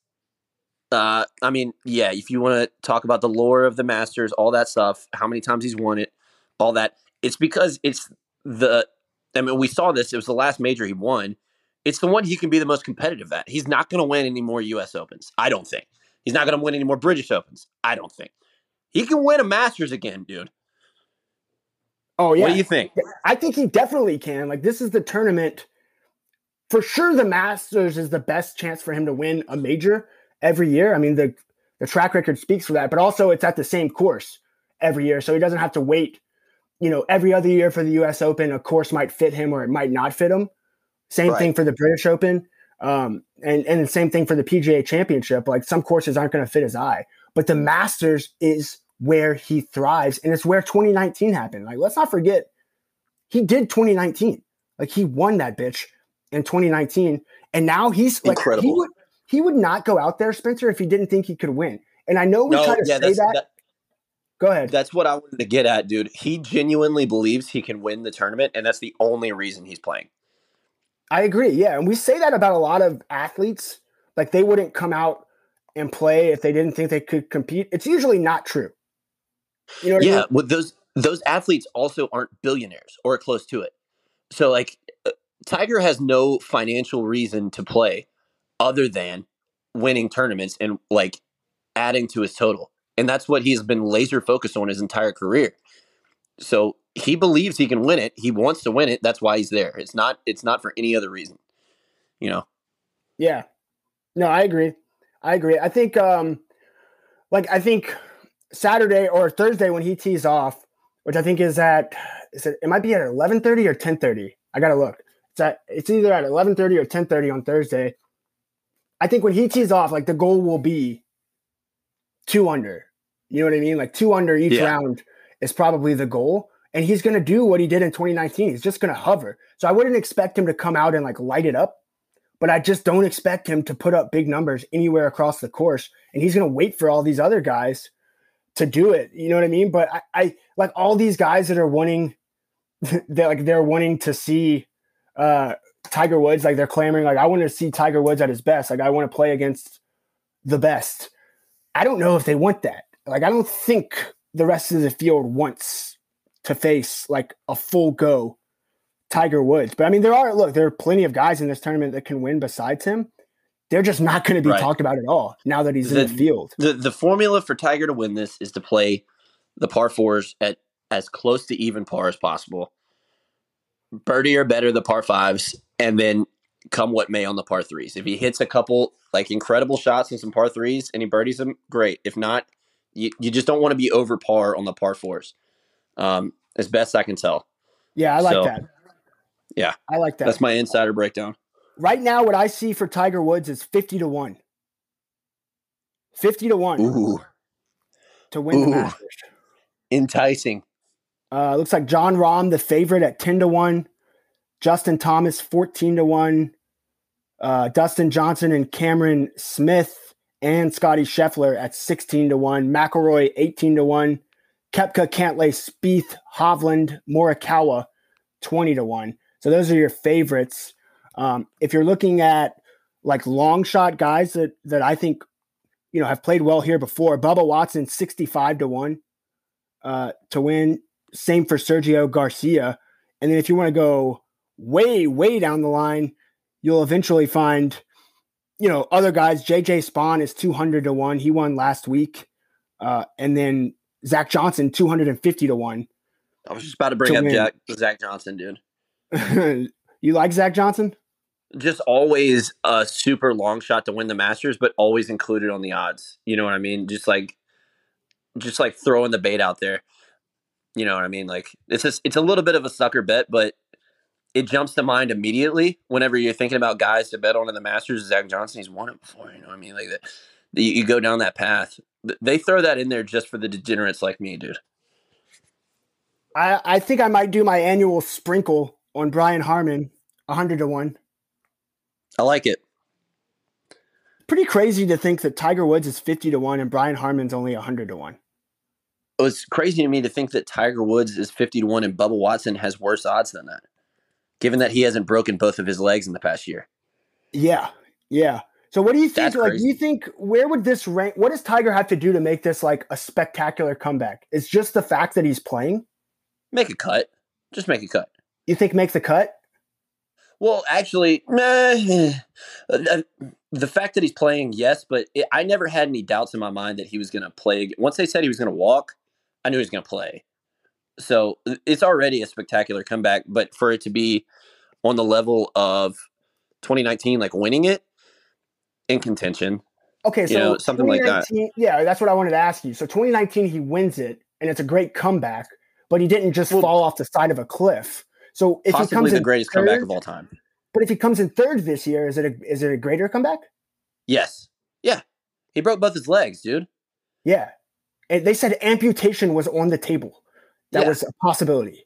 [SPEAKER 3] uh, I mean, yeah, if you want to talk about the lore of the Masters, all that stuff, how many times he's won it, all that, it's because it's the, I mean, we saw this. It was the last major he won. It's the one he can be the most competitive at. He's not going to win any more U.S. Opens. I don't think. He's not going to win any more British Opens. I don't think. He can win a Masters again, dude.
[SPEAKER 1] oh yeah,
[SPEAKER 3] What do you think?
[SPEAKER 1] I think he definitely can. Like this is the tournament. For sure, the Masters is the best chance for him to win a major every year. I mean, the the track record speaks for that, but also it's at the same course every year, so he doesn't have to wait. You know, every other year for the U.S. Open, a course might fit him or it might not fit him. Same
[SPEAKER 3] Right.
[SPEAKER 1] thing for the British Open, um, and and the same thing for the PGA Championship. Like some courses aren't going to fit his eye, but the Masters is where he thrives, and it's where 2019 happened. Like let's not forget, he did 2019. Like he won that bitch in 2019, and now he's like he
[SPEAKER 3] Incredible.
[SPEAKER 1] would he would not go out there, Spencer, if he didn't think he could win. And I know we try to say that.
[SPEAKER 3] that-
[SPEAKER 1] Go ahead.
[SPEAKER 3] that's what I wanted to get at, dude. He genuinely believes he can win the tournament, and that's the only reason he's playing.
[SPEAKER 1] I agree. Yeah, and we say that about a lot of athletes. Like they wouldn't come out and play if they didn't think they could compete. It's usually not true. You know what I
[SPEAKER 3] Yeah,
[SPEAKER 1] mean?
[SPEAKER 3] well, those those athletes also aren't billionaires or close to it. So, like, uh, Tiger has no financial reason to play other than winning tournaments and like adding to his total, and that's what he's been laser focused on his entire career. So he believes he can win it. He wants to win it. That's why he's there. It's not. It's not for any other reason. You know.
[SPEAKER 1] Yeah. No, I agree. I agree. I think um like I think Saturday or Thursday when he tees off, which I think is at is it, it might be at 11:30 or 10:30. I got to look. It's at it's either at 11:30 or 10:30 on Thursday. I think when he tees off like the goal will be 2 under. You know what I mean? Like 2 under each
[SPEAKER 3] Yeah.
[SPEAKER 1] round is probably the goal and he's going to do what he did in 2019. He's just going to hover. So I wouldn't expect him to come out and like light it up but I just don't expect him to put up big numbers anywhere across the course. And he's going to wait for all these other guys to do it. You know what I mean? But I, I like all these guys that are wanting, they're like they're wanting to see uh, Tiger Woods. Like they're clamoring, like I want to see Tiger Woods at his best. Like I want to play against the best. I don't know if they want that. Like I don't think the rest of the field wants to face like a full go Tiger Woods. But I mean, there are look, there are plenty of guys in this tournament that can win besides him. They're just not going to be
[SPEAKER 3] Right.
[SPEAKER 1] talked about at all now that he's in
[SPEAKER 3] The-
[SPEAKER 1] the field.
[SPEAKER 3] the the formula for Tiger to win this is to play the par fours at as close to even par as possible. Birdie or better the par fives, and then come what may on the par threes. If he hits a couple like incredible shots in some par threes and he birdies them, great. If not, you, you just don't want to be over par on the par fours. Um, as best I can tell.
[SPEAKER 1] Yeah, I like
[SPEAKER 3] So,
[SPEAKER 1] that.
[SPEAKER 3] yeah.
[SPEAKER 1] I like that.
[SPEAKER 3] That's my insider breakdown.
[SPEAKER 1] Right now, what I see for Tiger Woods is 50 to 1. 50 to 1
[SPEAKER 3] Ooh,
[SPEAKER 1] to win the
[SPEAKER 3] Ooh.
[SPEAKER 1] Masters.
[SPEAKER 3] enticing.
[SPEAKER 1] Uh, looks like Jon Rahm, the favorite at 10 to 1. Justin Thomas, 14 to 1. Uh, Dustin Johnson and Cameron Smith and Scotty Scheffler at 16 to 1. McIlroy, 18 to 1. Koepka, Cantlay, Spieth, Hovland, Morikawa, 20 to 1. So those are your favorites. Um, if you're looking at like long shot guys that, that I think, you know, have played well here before, Bubba Watson, 65 to 1 uh, to win. Same for Sergio Garcia. And then if you want to go way, way down the line, you'll eventually find, you know, other guys. JJ Spaun is 200 to 1. He won last week. Uh, and then Zach Johnson, 250 to 1.
[SPEAKER 3] I was just about to bring
[SPEAKER 1] To
[SPEAKER 3] up. Jack, Zach Johnson, dude.
[SPEAKER 1] you like Zach Johnson?
[SPEAKER 3] Just always a super long shot to win the Masters, but always included on the odds. You know what I mean? Just like, just like throwing the bait out there. You know what I mean? Like it's just it's a little bit of a sucker bet, but it jumps to mind immediately whenever you're thinking about guys to bet on in the Masters. Zach Johnson, he's won it before. You know what I mean? Like that, you, go down that path. They throw that in there just for the degenerates like me, dude.
[SPEAKER 1] I, I think I might do my annual sprinkle on Brian Harman, 100 to 1.
[SPEAKER 3] I like it.
[SPEAKER 1] Pretty crazy to think that Tiger Woods is 50 to 1 and Brian Harman's only 100 to 1.
[SPEAKER 3] It was crazy to me to think that Tiger Woods is 50 to 1 and Bubba Watson has worse odds than that, given that he hasn't broken both of his legs in the past year.
[SPEAKER 1] Yeah. Yeah. So what do you think?
[SPEAKER 3] That's
[SPEAKER 1] like,
[SPEAKER 3] crazy.
[SPEAKER 1] do you think where would this rank? What does Tiger have to do to make this like a spectacular comeback? It's just the fact that he's playing.
[SPEAKER 3] Make a cut. Just make a cut.
[SPEAKER 1] You think make the cut?
[SPEAKER 3] Well, actually, meh, uh, the fact that he's playing, yes, but it, I never had any doubts in my mind that he was going to play. Once they said he was going to walk, I knew he was going to play. So uh, it's already a spectacular comeback, but for it to be on the level of 2019, like winning it in contention,
[SPEAKER 1] Okay,
[SPEAKER 3] You
[SPEAKER 1] so
[SPEAKER 3] know, something like that.
[SPEAKER 1] Yeah, that's what I wanted to ask you. So 2019, he wins it, and it's a great comeback, but he didn't just
[SPEAKER 3] Well-
[SPEAKER 1] fall off the side of a cliff. So if he
[SPEAKER 3] possibly
[SPEAKER 1] comes
[SPEAKER 3] the
[SPEAKER 1] in
[SPEAKER 3] greatest
[SPEAKER 1] third,
[SPEAKER 3] comeback of all time.
[SPEAKER 1] but if he comes in third this year, is it a is it a greater comeback?
[SPEAKER 3] Yes. Yeah. He broke both his legs, dude.
[SPEAKER 1] Yeah, and they said amputation was on the table. That
[SPEAKER 3] Yeah.
[SPEAKER 1] was a possibility.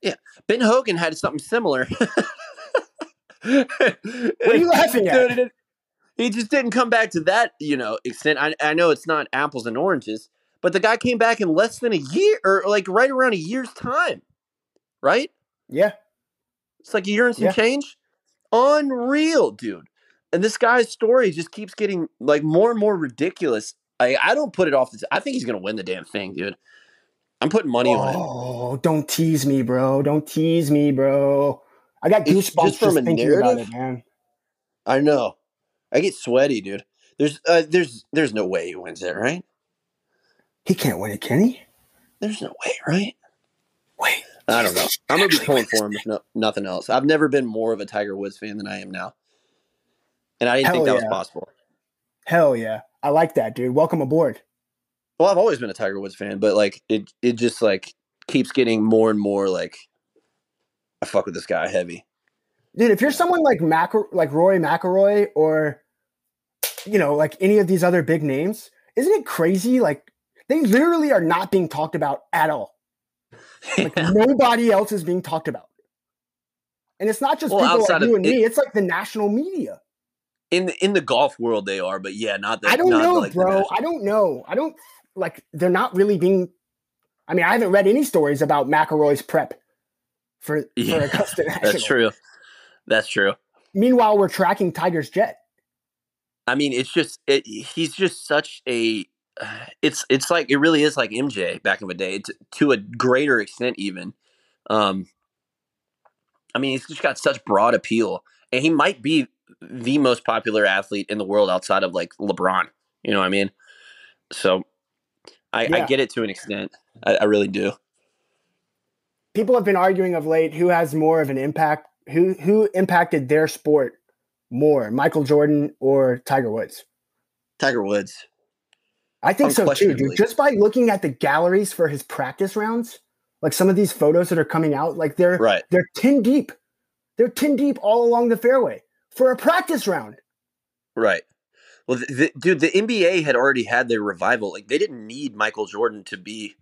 [SPEAKER 1] Yeah.
[SPEAKER 3] Ben Hogan had something similar. what
[SPEAKER 1] are you laughing at?
[SPEAKER 3] he just didn't come back to that, you know, extent. I, I know it's not apples and oranges, but the guy came back in less than a year, or like right around a year's time, right?
[SPEAKER 1] Yeah,
[SPEAKER 3] It's like a year and some
[SPEAKER 1] Yeah.
[SPEAKER 3] change. Unreal, dude. And this guy's story just keeps getting like more and more ridiculous. I, I don't put it off. The I think he's gonna win the damn thing, dude. I'm putting money on it.
[SPEAKER 1] Oh, don't tease me, bro. Don't tease me, bro. I got
[SPEAKER 3] It's
[SPEAKER 1] goosebumps
[SPEAKER 3] just from
[SPEAKER 1] just
[SPEAKER 3] a
[SPEAKER 1] thinking about it, man.
[SPEAKER 3] I know. I get sweaty, dude. There's uh, there's there's no way he wins it, right?
[SPEAKER 1] He can't win it, can he?
[SPEAKER 3] There's no way, right?
[SPEAKER 1] Wait,
[SPEAKER 3] I don't know. I'm gonna be pulling for him if no, nothing else. I've never been more of a Tiger Woods fan than I am now, and I didn't think that
[SPEAKER 1] yeah.
[SPEAKER 3] was possible.
[SPEAKER 1] hell yeah, I like that, dude. Welcome aboard.
[SPEAKER 3] Well, I've always been a Tiger Woods fan, but like it it just like keeps getting more and more like I fuck with this guy heavy.
[SPEAKER 1] dude. If you're someone like Mac, like Roy McIlroy, or you know, like any of these other big names, isn't it crazy? Like they literally are not being talked about at all. Like nobody else is being talked about, and it's not just
[SPEAKER 3] Well,
[SPEAKER 1] people like
[SPEAKER 3] of
[SPEAKER 1] you and
[SPEAKER 3] it-
[SPEAKER 1] me. It's like the national media.
[SPEAKER 3] in the, in the golf world, they are, but yeah, not the.
[SPEAKER 1] I don't know,
[SPEAKER 3] like
[SPEAKER 1] bro. I don't know. I don't like. They're not really being. I mean, I haven't read any stories about McIlroy's prep for
[SPEAKER 3] Yeah,
[SPEAKER 1] for Augusta National.
[SPEAKER 3] That's true. That's true.
[SPEAKER 1] Meanwhile, we're tracking Tiger's jet.
[SPEAKER 3] I mean, it's just it, he's just such a. It's it's like it really is like MJ back in the day, to, to a greater extent even. Um, I mean, he's just got such broad appeal, and he might be the most popular athlete in the world outside of like LeBron. You know what I mean? So, I, I get it to an extent. I, I really do.
[SPEAKER 1] People have been arguing of late who has more of an impact, who who impacted their sport more, Michael Jordan or Tiger Woods.
[SPEAKER 3] Tiger Woods.
[SPEAKER 1] I think so too, dude. Just by looking at the galleries for his practice rounds, like some of these photos that are coming out, like they're
[SPEAKER 3] Right.
[SPEAKER 1] they're tin deep. They're tin deep all along the fairway for a practice round.
[SPEAKER 3] Right. Well, the, dude, the NBA had already had their revival. Like they didn't need Michael Jordan to be.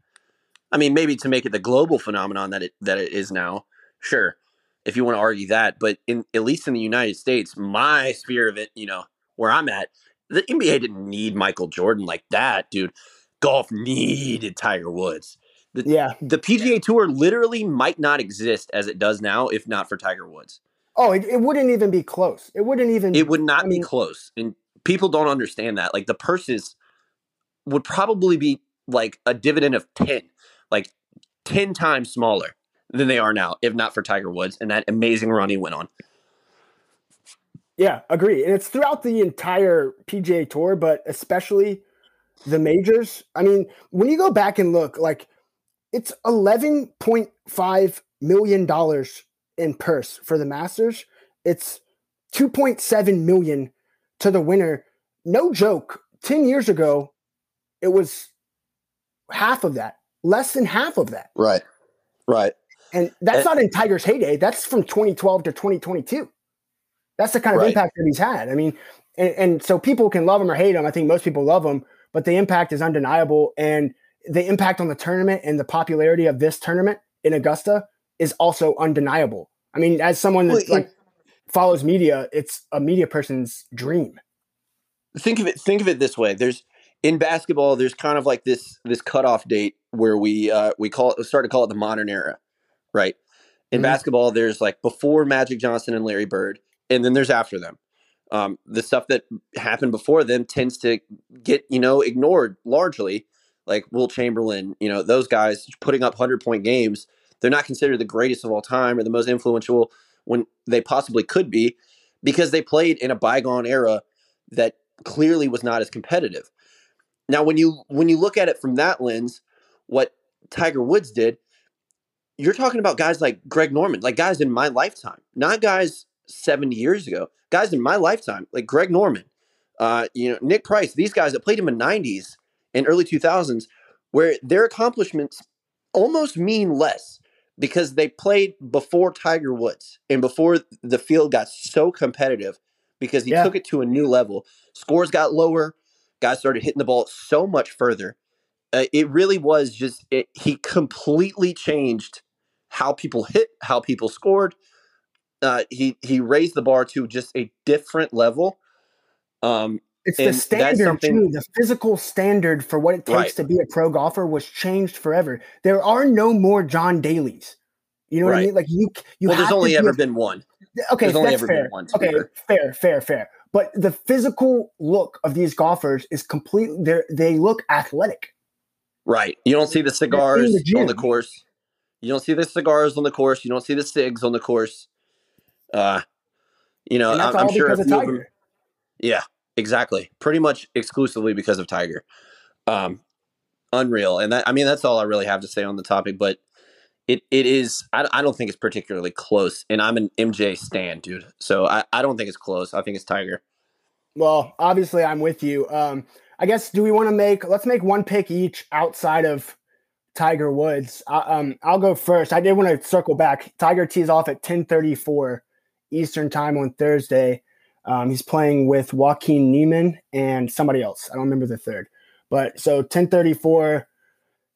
[SPEAKER 3] I mean, maybe to make it the global phenomenon that it that it is now. Sure, if you want to argue that, but in at least in the United States, my sphere of it, you know, where I'm at, the NBA didn't need Michael Jordan like that, dude. Golf needed Tiger Woods.
[SPEAKER 1] Yeah.
[SPEAKER 3] The PGA Tour literally might not exist as it does now if not for Tiger Woods.
[SPEAKER 1] Oh, it, it wouldn't even be close. It wouldn't even.
[SPEAKER 3] It would not
[SPEAKER 1] I
[SPEAKER 3] be
[SPEAKER 1] mean-
[SPEAKER 3] close. And people don't understand that. Like the purses would probably be like a dividend of 10, like 10 times smaller than they are now, if not for Tiger Woods and that amazing run he went on.
[SPEAKER 1] Yeah, agree. And it's throughout the entire PGA Tour, but especially the majors. I mean, when you go back and look, like it's eleven point five million dollars in purse for the Masters. It's two point seven million to the winner. No joke. Ten years ago, it was half of that. less than half of that.
[SPEAKER 3] Right. Right.
[SPEAKER 1] And that's
[SPEAKER 3] And-
[SPEAKER 1] not in Tiger's heyday. That's from 2012 to 2022. That's the kind of
[SPEAKER 3] Right.
[SPEAKER 1] impact that he's had. I mean, and, and so people can love him or hate him. I think most people love him, but the impact is undeniable. And the impact on the tournament and the popularity of this tournament in Augusta is also undeniable. I mean, as someone that
[SPEAKER 3] Well, it-
[SPEAKER 1] like follows media, it's a media person's dream.
[SPEAKER 3] think of it think of it this way there's in basketball there's kind of like this this cutoff date where we uh we call it start to call it the modern era right in
[SPEAKER 1] Mhm.
[SPEAKER 3] basketball there's like before magic johnson and larry bird and then there's after them um the stuff that happened before them tends to get you know ignored largely like wilt chamberlain you know those guys putting up 100 point games they're not considered the greatest of all time or the most influential when they possibly could be because they played in a bygone era that clearly was not as competitive. Now, when you when you look at it from that lens, what Tiger Woods did, you're talking about guys like Greg Norman, like guys in my lifetime, not guys 70 years ago, guys in my lifetime, like Greg Norman, uh, you know, Nick Price, these guys that played him in the 90s and early 2000s, where their accomplishments almost mean less because they played before Tiger Woods and before the field got so competitive because he
[SPEAKER 1] Yeah.
[SPEAKER 3] took it to a new level. Scores got lower, guys started hitting the ball so much further. Uh, it really was just it, he completely changed how people hit, how people scored. Uh, he he raised the bar to just a different level. Um,
[SPEAKER 1] It's the standard too. The physical standard for what it takes
[SPEAKER 3] Right.
[SPEAKER 1] to be a pro golfer was changed forever. There are no more John Daly's. You know what I mean? Like you, you
[SPEAKER 3] well, there's only ever
[SPEAKER 1] a-
[SPEAKER 3] been one.
[SPEAKER 1] okay.
[SPEAKER 3] there's only
[SPEAKER 1] that's
[SPEAKER 3] ever been
[SPEAKER 1] fair.
[SPEAKER 3] one,
[SPEAKER 1] Okay,
[SPEAKER 3] fair.
[SPEAKER 1] fair, fair, fair. But the physical look of these golfers is completely. They they look athletic.
[SPEAKER 3] Right. You don't see the cigars
[SPEAKER 1] the
[SPEAKER 3] on the course. You don't see the cigars on the course. You don't see the cigs on the course. Uh, you know,
[SPEAKER 1] And that's
[SPEAKER 3] I'm, I'm sure
[SPEAKER 1] because of
[SPEAKER 3] of them- Yeah, exactly. Pretty much exclusively because of Tiger. Um, unreal. And that, I mean, that's all I really have to say on the topic. But it, it is. I, I don't think it's particularly close. And I'm an MJ stan, dude. So I, I don't think it's close. I think it's Tiger.
[SPEAKER 1] Well, obviously, I'm with you. Um, I guess do we want to make? Let's make one pick each outside of Tiger Woods. I, um, I'll go first. I did want to circle back. Tiger tees off at 10:34 Eastern time on Thursday. Um, he's playing with Joaquin Niemann and somebody else. I don't remember the third, but so 10:34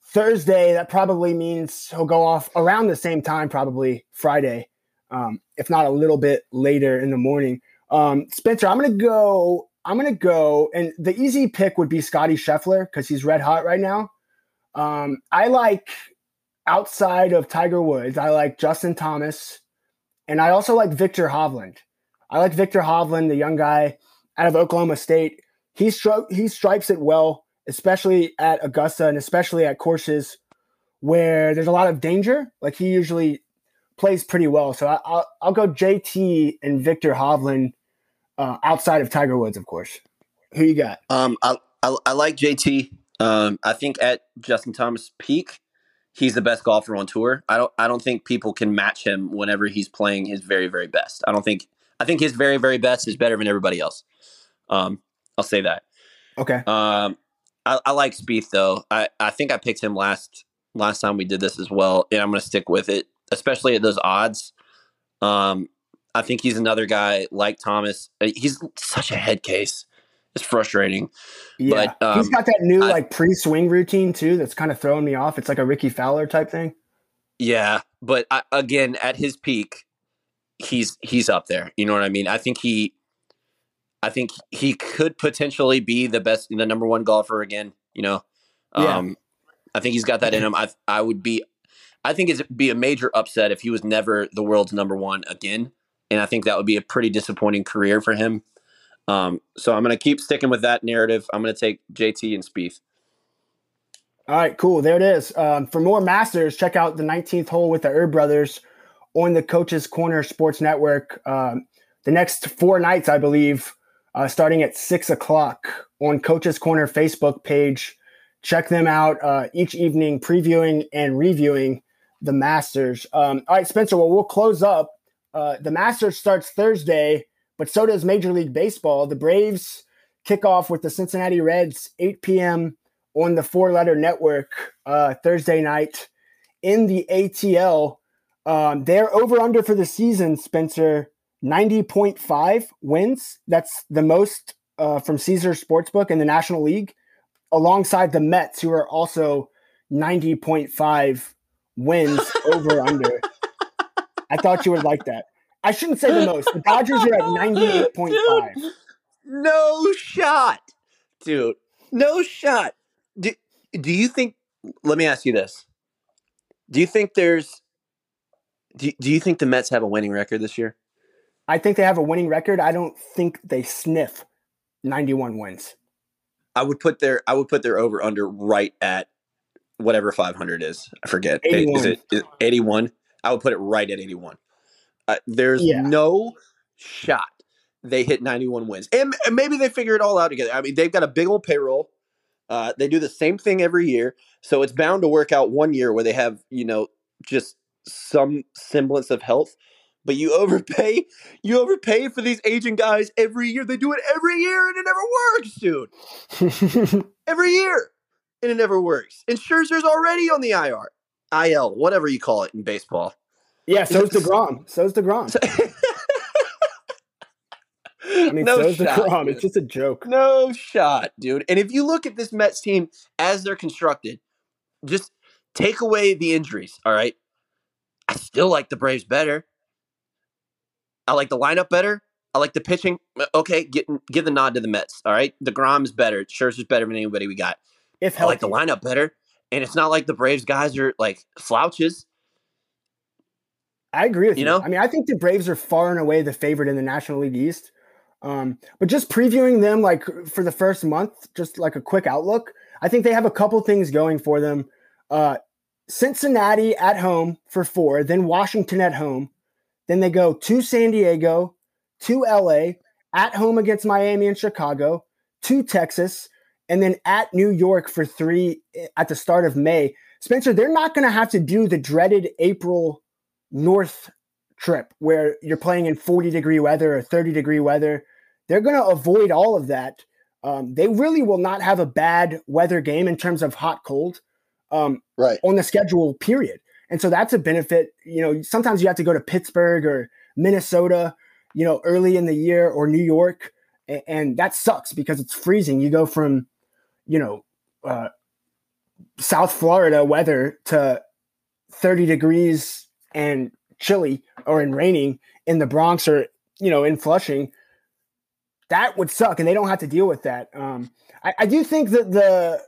[SPEAKER 1] Thursday. That probably means he'll go off around the same time, probably Friday, um, if not a little bit later in the morning. Um, Spencer, I'm gonna go. I'm gonna go, and the easy pick would be Scotty Scheffler because he's red hot right now. Um, I like outside of Tiger Woods. I like Justin Thomas, and I also like Viktor Hovland. I like Viktor Hovland, the young guy out of Oklahoma State. He stri- he stripes it well, especially at Augusta and especially at courses where there's a lot of danger. Like he usually plays pretty well. So I, I'll I'll go JT and Viktor Hovland uh, outside of Tiger Woods, of course. Who you got?
[SPEAKER 3] Um, I, I, I like JT. Um, I think at Justin Thomas' peak, he's the best golfer on tour. I don't I don't think people can match him whenever he's playing his very very best. I don't think I think his very very best is better than everybody else. Um, I'll say that.
[SPEAKER 1] Okay.
[SPEAKER 3] Um, I, I like Spieth though. I, I think I picked him last last time we did this as well, and I'm going to stick with it, especially at those odds. Um, I think he's another guy like Thomas. Uh, He's such a head case. It's frustrating.
[SPEAKER 1] Yeah,
[SPEAKER 3] But,
[SPEAKER 1] he's
[SPEAKER 3] um,
[SPEAKER 1] got that new
[SPEAKER 3] I-
[SPEAKER 1] like pre-swing routine too. That's kind of throwing me off. It's like a Rickie Fowler type thing.
[SPEAKER 3] Yeah, but I, again, at his peak, he's he's up there. You know what I mean? I think he, I think he could potentially be the best, the number one golfer again. You know,
[SPEAKER 1] Yeah.
[SPEAKER 3] um, I think he's got that in him. I I would be, I think it'd be a major upset if he was never the world's number one again, and I think that would be a pretty disappointing career for him. Um, so I'm gonna keep sticking with that narrative. I'm gonna take JT and Spieth.
[SPEAKER 1] All right, cool. There it is. Um, for more Masters, check out the 19th hole with the Herb Brothers on the Coach's Corner Sports Network. Um, the next four nights, I believe, uh, starting at six o'clock on Coach's Corner Facebook page. Check them out uh, each evening, previewing and reviewing the Masters. Um, all right, Spencer. Well, we'll close up. Uh, the Masters starts Thursday, but so does Major League Baseball. The Braves kick off with the Cincinnati Reds, 8 p.m on the Four Letter Network uh, Thursday night in the ATL. Um, they're over under for the season, Spencer, 90.5 wins. That's the most uh, from Caesar Sportsbook in the National League, alongside the Mets, who are also 90.5 wins over under. I thought you would like that. I shouldn't say the most. The Dodgers are at 98.5.
[SPEAKER 3] No shot. Dude, no shot. Do, do you think let me ask you this. Do you think there's do, do you think the Mets have a winning record this year?
[SPEAKER 1] I think they have a winning record. I don't think they sniff 91 wins.
[SPEAKER 3] I would put their I would put their over under right at whatever 500 is. I forget.
[SPEAKER 1] 81.
[SPEAKER 3] Is it is it 81? I would put it right at 81. Uh, there's
[SPEAKER 1] Yeah.
[SPEAKER 3] no shot they hit 91 wins. And, and maybe they figure it all out together. I mean, they've got a big old payroll. Uh, they do the same thing every year. So it's bound to work out one year where they have, you know, just some semblance of health. But you overpay, you overpay for these aging guys every year. They do it every year and it never works, dude. Every year. And it never works. And Scherzer's already on the IR. IL, whatever you call it in baseball.
[SPEAKER 1] Yeah, so's DeGrom. So's DeGrom. I mean,
[SPEAKER 3] no
[SPEAKER 1] so's
[SPEAKER 3] shot,
[SPEAKER 1] DeGrom.
[SPEAKER 3] dude.
[SPEAKER 1] It's just a joke.
[SPEAKER 3] No shot, dude. And if you look at this Mets team as they're constructed, just take away the injuries, all right? I still like the Braves better. I like the lineup better. I like the pitching. Okay, get, give the nod to the Mets, all right? The Grom is better. Scherzer's better than anybody we got.
[SPEAKER 1] If
[SPEAKER 3] I like the lineup better. And it's not like the Braves guys are like slouches.
[SPEAKER 1] I agree with you.
[SPEAKER 3] You know?
[SPEAKER 1] I mean, I think the Braves are far and away the favorite in the National League East. Um, but just previewing them like for the first month, just like a quick outlook, I think they have a couple things going for them. Uh, Cincinnati at home for four, then Washington at home, then they go to San Diego, to LA, at home against Miami and Chicago, to Texas, and then at New York for three eh, at the start of May. Spencer, they're not going to have to do the dreaded April north trip where you're playing in 40 degree weather or 30 degree weather. They're going to avoid all of that. Um, they really will not have a bad weather game in terms of hot cold um,
[SPEAKER 3] Right.
[SPEAKER 1] on the schedule, period. And so that's a benefit. You know, sometimes you have to go to Pittsburgh or Minnesota, you know, early in the year or New York, a- and that sucks because it's freezing. You go from, you know, uh, South Florida weather to 30 degrees and chilly or in raining in the Bronx or, you know, in Flushing. That would suck, and they don't have to deal with that. Um, I, I do think that the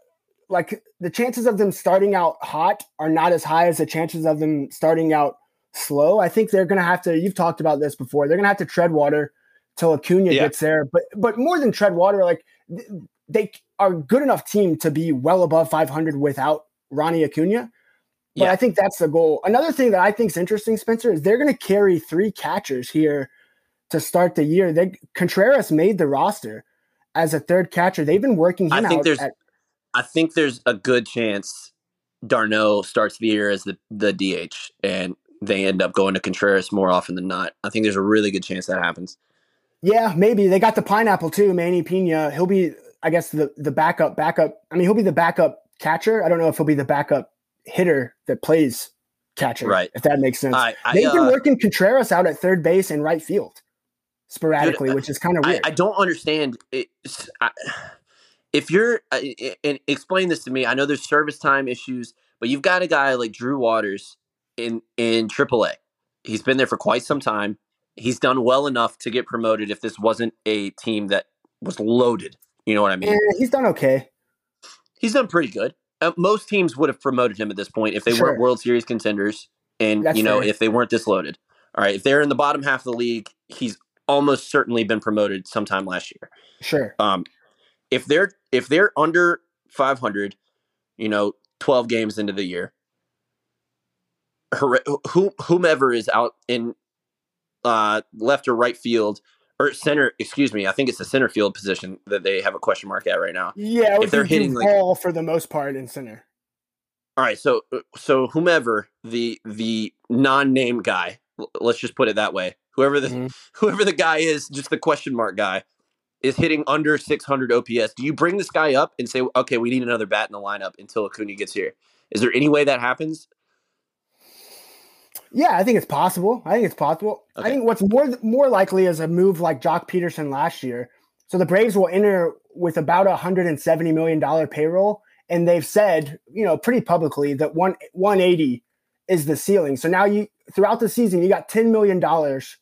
[SPEAKER 1] like the chances of them starting out hot are not as high as the chances of them starting out slow. I think they're going to have to. You've talked about this before. They're going to have to tread water till Acuna
[SPEAKER 3] Yeah.
[SPEAKER 1] gets there. But but more than tread water, like they are a good enough team to be well above 500 without Ronnie Acuna. But
[SPEAKER 3] Yeah.
[SPEAKER 1] I think that's the goal. Another thing that I think is interesting, Spencer, is they're going to carry three catchers here to start the year. They Contreras made the roster as a third catcher. They've been working him
[SPEAKER 3] I think
[SPEAKER 1] out
[SPEAKER 3] there's
[SPEAKER 1] at-
[SPEAKER 3] I think there's a good chance d'Arnaud starts the year as the, the DH and they end up going to Contreras more often than not. I think there's a really good chance that happens.
[SPEAKER 1] Yeah, maybe they got the pineapple too. Manny Piña. He'll be, I guess, the the backup. Backup. I mean, he'll be the backup catcher. I don't know if he'll be the backup hitter that plays catcher.
[SPEAKER 3] Right.
[SPEAKER 1] If that makes sense.
[SPEAKER 3] I, I,
[SPEAKER 1] They've been
[SPEAKER 3] uh,
[SPEAKER 1] working Contreras out at third base and right field sporadically,
[SPEAKER 3] Dude,
[SPEAKER 1] which is kind of weird.
[SPEAKER 3] I don't understand. It's, I, if you're uh, and explain this to me, I know there's service time issues, but you've got a guy like Drew Waters in in AAA. He's been there for quite some time. He's done well enough to get promoted. If this wasn't a team that was loaded, you know what I mean.
[SPEAKER 1] Eh, he's done okay.
[SPEAKER 3] He's done pretty good. Uh, most teams would have promoted him at this point if they
[SPEAKER 1] Sure.
[SPEAKER 3] weren't World Series contenders, and
[SPEAKER 1] That's
[SPEAKER 3] you know
[SPEAKER 1] fair.
[SPEAKER 3] if they weren't this loaded. All right, if they're in the bottom half of the league, he's almost certainly been promoted sometime last year.
[SPEAKER 1] Sure.
[SPEAKER 3] Um, if they're if they're under 500, you know, 12 games into the year, whomever is out in uh, left or right field or center, excuse me, I think it's the center field position that they have a question mark at right now.
[SPEAKER 1] Yeah,
[SPEAKER 3] If they're hitting, like-
[SPEAKER 1] ball for the most part in center.
[SPEAKER 3] All right, so so whomever the the non-name guy, let's just put it that way. Whoever the
[SPEAKER 1] Mhm.
[SPEAKER 3] whoever the guy is, just the question mark guy. is hitting under 600 OPS. Do you bring this guy up and say, okay, we need another bat in the lineup until Acuna gets here? Is there any way that happens?
[SPEAKER 1] Yeah, I think it's possible. I think it's possible. Okay. I think what's more more likely is a move like Joc Pederson last year. So the Braves will enter with about a hundred and seventy million dollar payroll, and they've said, you know, pretty publicly that one one eighty is the ceiling. So now you throughout the season you got ten million dollars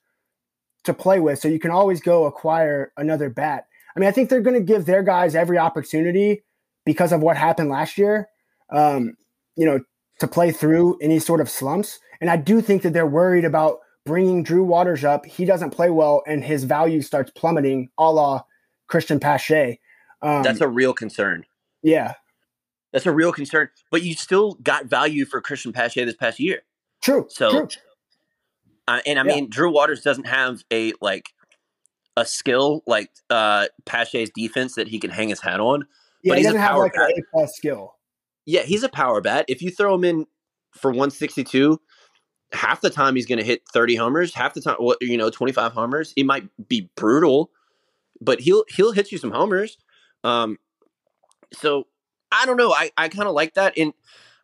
[SPEAKER 1] to play with, so you can always go acquire another bat. I mean, I think they're going to give their guys every opportunity because of what happened last year. Um, you know, to play through any sort of slumps. And I do think that they're worried about bringing Drew Waters up. He doesn't play well, and his value starts plummeting, a la Cristian Pache.
[SPEAKER 3] Um, That's a real concern.
[SPEAKER 1] Yeah.
[SPEAKER 3] That's a real concern. But you still got value for Cristian Pache this past year.
[SPEAKER 1] True.
[SPEAKER 3] So,
[SPEAKER 1] true.
[SPEAKER 3] Uh, and I yeah. mean, Drew Waters doesn't have a like a skill like uh Pache's defense that he can hang his hat on.
[SPEAKER 1] Yeah, but he doesn't have like an A plus skill.
[SPEAKER 3] Yeah, he's a power bat. If you throw him in for 162, half the time he's going to hit 30 homers. Half the time, well, you know, 25 homers. He might be brutal, but he'll he'll hit you some homers. Um, so I don't know. I I kind of like that, and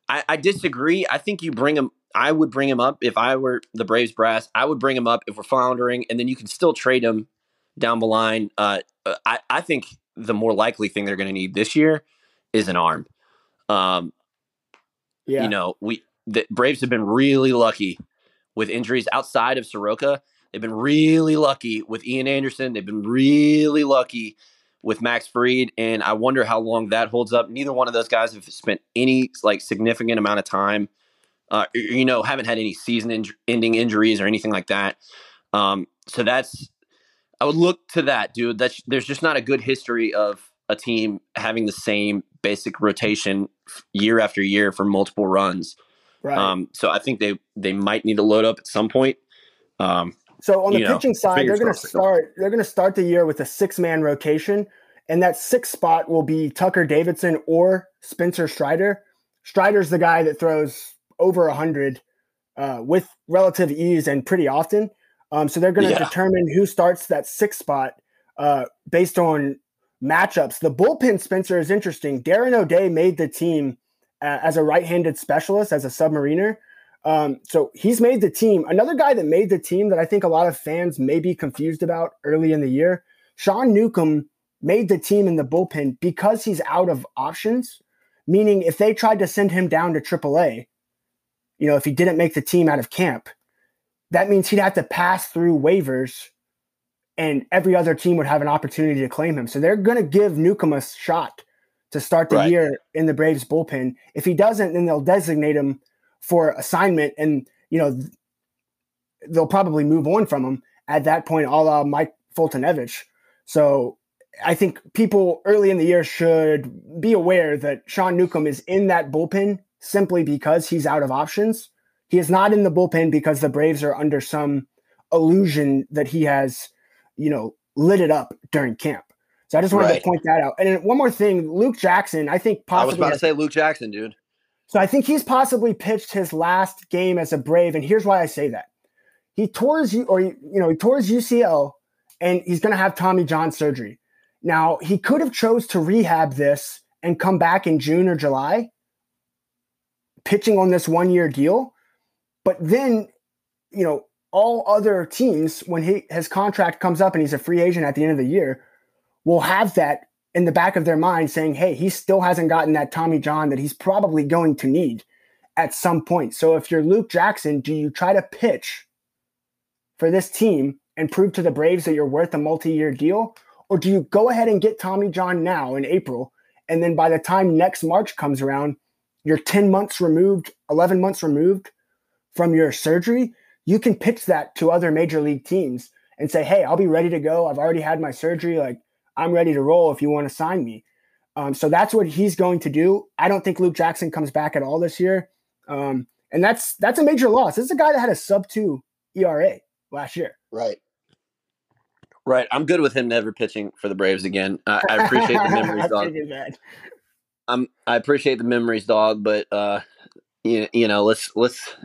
[SPEAKER 3] I, I disagree. I think you bring him. I would bring him up if I were the Braves brass. I would bring him up if we're floundering, and then you can still trade him down the line. Uh, I I think the more likely thing they're going to need this year is an arm. Um, yeah. You know, we the Braves have been really lucky with injuries outside of Soroka. They've been really lucky with Ian Anderson. They've been really lucky with Max Fried, and I wonder how long that holds up. Neither one of those guys have spent any like significant amount of time. Uh, you know, haven't had any season-ending injuries or anything like that. Um, so that's I would look to that, dude. That's there's just not a good history of a team having the same basic rotation year after year for multiple runs. Right. Um, so I think they they might need to load up at some point. Um,
[SPEAKER 1] so on the pitching know, side, they're going to start. They're going to start the year with a six man rotation, and that sixth spot will be Tucker Davidson or Spencer Strider. Strider's the guy that throws over hundred uh, with relative ease and pretty often. Um, so they're going to yeah. determine who starts that sixth spot uh, based on matchups. The bullpen Spencer is interesting. Darren O'Day made the team uh, as a right-handed specialist, as a submariner. Um, so he's made the team. Another guy that made the team that I think a lot of fans may be confused about early in the year, Sean Newcomb made the team in the bullpen because he's out of options. Meaning, if they tried to send him down to AAA, you know, if he didn't make the team out of camp, that means he'd have to pass through waivers and every other team would have an opportunity to claim him. So they're going to give Newcomb a shot to start the right. year in the Braves bullpen. If he doesn't, then they'll designate him for assignment, and you know they'll probably move on from him at that point, a la Mike Foltynewicz. So I think people early in the year should be aware that Sean Newcomb is in that bullpen simply because he's out of options. He is not in the bullpen because the Braves are under some illusion that he has, you know, lit it up during camp. So I just wanted right. to point that out. And one more thing, Luke Jackson, I think
[SPEAKER 3] possibly. I was about to say Luke Jackson, dude.
[SPEAKER 1] So I think he's possibly pitched his last game as a Brave, and here's why I say that. He tore his, or you know, he tore his UCL, and he's going to have Tommy John surgery. Now he could have chose to rehab this and come back in June or July, pitching on this one year deal. But then, you know, all other teams, when he his contract comes up and he's a free agent at the end of the year, will have that in the back of their mind saying, hey, he still hasn't gotten that Tommy John that he's probably going to need at some point. So if you're Luke Jackson, do you try to pitch for this team and prove to the Braves that you're worth a multi year deal? Or do you go ahead and get Tommy John now in April? And then by the time next March comes around, you're 10 months removed, 11 months removed from your surgery. You can pitch that to other major league teams and say, hey, I'll be ready to go. I've already had my surgery. Like, I'm ready to roll if you want to sign me. Um, so that's what he's going to do. I don't think Luke Jackson comes back at all this year. Um, and that's that's a major loss. This is a guy that had a sub two ERA last year.
[SPEAKER 3] Right. Right. I'm good with him never pitching for the Braves again. I, I appreciate the memories, dog. I'm I appreciate the memories, dog, but uh you, you know, let's let's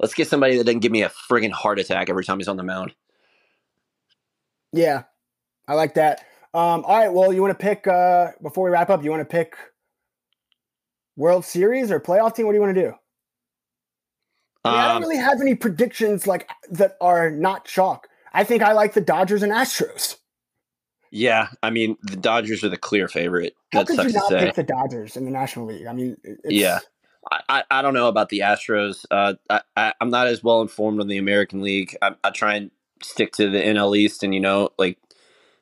[SPEAKER 3] let's get somebody that doesn't give me a friggin' heart attack every time he's on the mound.
[SPEAKER 1] Yeah. I like that. Um, all right. Well, you want to pick uh, before we wrap up? You want to pick World Series or playoff team? What do you want to do? I, mean, I don't
[SPEAKER 3] Um,
[SPEAKER 1] really have any predictions like that are not chalk. I think I like the Dodgers and Astros.
[SPEAKER 3] yeah, I mean the Dodgers are the clear favorite.
[SPEAKER 1] How
[SPEAKER 3] That
[SPEAKER 1] could you not pick the Dodgers in the National League? I mean, it's,
[SPEAKER 3] Yeah. I, I, don't know about the Astros. Uh, I, I, I'm not as well informed on the American League. I, I try and stick to the NL East and you know like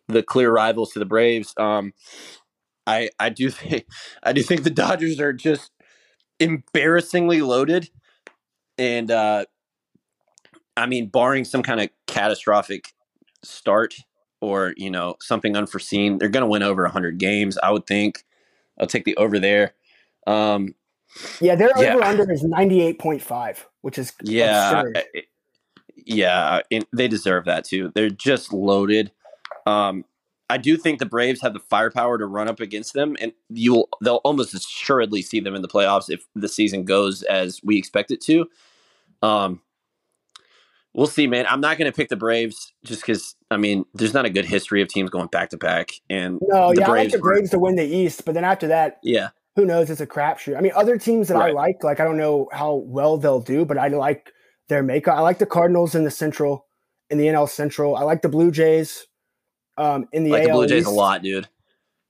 [SPEAKER 3] the clear rivals to the Braves. Um, I I do think I do think the Dodgers are just embarrassingly loaded, and uh, I mean, barring some kind of catastrophic start or you know something unforeseen, they're going to win over 100 games. I would think. I'll take the over there. Um,
[SPEAKER 1] yeah. Their
[SPEAKER 3] Yeah.
[SPEAKER 1] over under is ninety eight point five, which is
[SPEAKER 3] Yeah,
[SPEAKER 1] absurd.
[SPEAKER 3] Yeah, and they deserve that too. They're just loaded. Um, I do think the Braves have the firepower to run up against them, and you'll they'll almost assuredly see them in the playoffs if the season goes as we expect it to. Um, we'll see, man. I'm not going to pick the Braves just because I mean, there's not a good history of teams going back to back, and
[SPEAKER 1] No,
[SPEAKER 3] the
[SPEAKER 1] yeah, I like the
[SPEAKER 3] were-
[SPEAKER 1] Braves to win the East, but then after that,
[SPEAKER 3] yeah,
[SPEAKER 1] who knows? It's a crapshoot. I mean, other teams that I like, like I don't know how well they'll do, but I like their makeup. I like the Cardinals in the Central, in the NL Central. I like the Blue Jays, um, in the
[SPEAKER 3] I like the
[SPEAKER 1] AL
[SPEAKER 3] Blue Jays a lot, dude.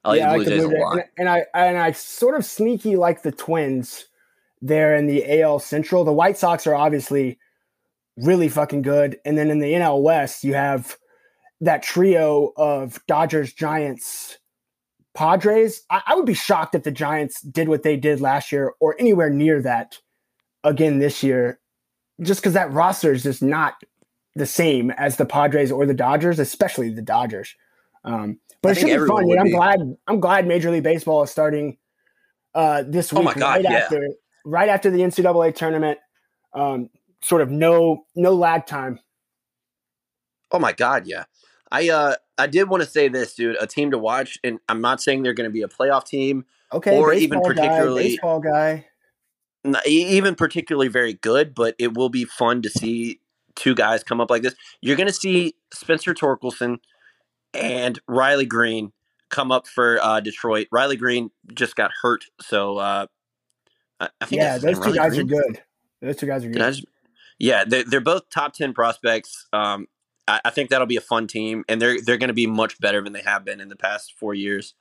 [SPEAKER 3] I like
[SPEAKER 1] Yeah,
[SPEAKER 3] the Blue Jays a
[SPEAKER 1] Jays.
[SPEAKER 3] lot.
[SPEAKER 1] And, and I and I sort of sneaky like the Twins there in the AL Central. The White Sox are obviously really fucking good, and then in the NL West, you have that trio of Dodgers, Giants, Padres. I, I would be shocked if the Giants did what they did last year or anywhere near that again this year, just because that roster is just not the same as the Padres or the Dodgers, especially the Dodgers. Um, but
[SPEAKER 3] I
[SPEAKER 1] it should be fun.
[SPEAKER 3] everyone
[SPEAKER 1] dude.
[SPEAKER 3] would
[SPEAKER 1] I'm
[SPEAKER 3] be.
[SPEAKER 1] glad. I'm glad Major League Baseball is starting uh, this
[SPEAKER 3] Oh
[SPEAKER 1] week,
[SPEAKER 3] my God,
[SPEAKER 1] right
[SPEAKER 3] yeah.
[SPEAKER 1] after right after the NCAA tournament. Um, sort of no no lag time.
[SPEAKER 3] Oh my god, yeah. I uh I did want to say this, dude. A team to watch, and I'm not saying they're going to be a playoff team,
[SPEAKER 1] Okay,
[SPEAKER 3] Or even
[SPEAKER 1] baseball guy,
[SPEAKER 3] particularly-
[SPEAKER 1] baseball guy.
[SPEAKER 3] not even particularly very good, but it will be fun to see two guys come up like this. You're going to see Spencer Torkelson and Riley Greene come up for uh, Detroit. Riley Greene just got hurt, so uh, I, I think
[SPEAKER 1] Yeah, those two
[SPEAKER 3] Riley
[SPEAKER 1] guys are good. Those two guys are good.
[SPEAKER 3] just- yeah, they're, they're both top ten prospects. Um, I, I think that'll be a fun team, and they're they're going to be much better than they have been in the past four years.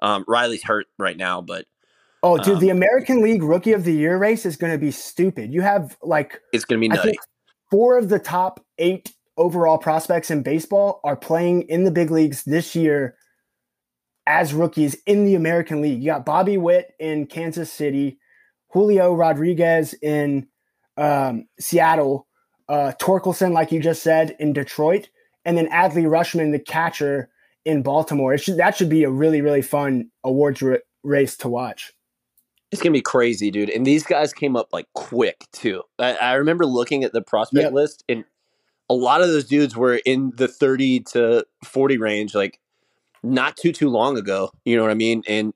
[SPEAKER 3] Um, Riley's hurt right now, but
[SPEAKER 1] Oh, dude,
[SPEAKER 3] um,
[SPEAKER 1] the American League Rookie of the Year race is going to be stupid. You have like
[SPEAKER 3] it's going to be nutty.
[SPEAKER 1] four of the top eight overall prospects in baseball are playing in the big leagues this year as rookies in the American League. You got Bobby Witt in Kansas City, Julio Rodriguez in um, Seattle, uh, Torkelson, like you just said, in Detroit, and then Adley Rutschman, the catcher in Baltimore. It should, that should be a really, really fun awards ra- race to watch.
[SPEAKER 3] It's gonna be crazy, dude. And these guys came up like quick too. I, I remember looking at the prospect
[SPEAKER 1] Yep.
[SPEAKER 3] list, and a lot of those dudes were in the thirty to forty range, like not too too long ago. You know what I mean? And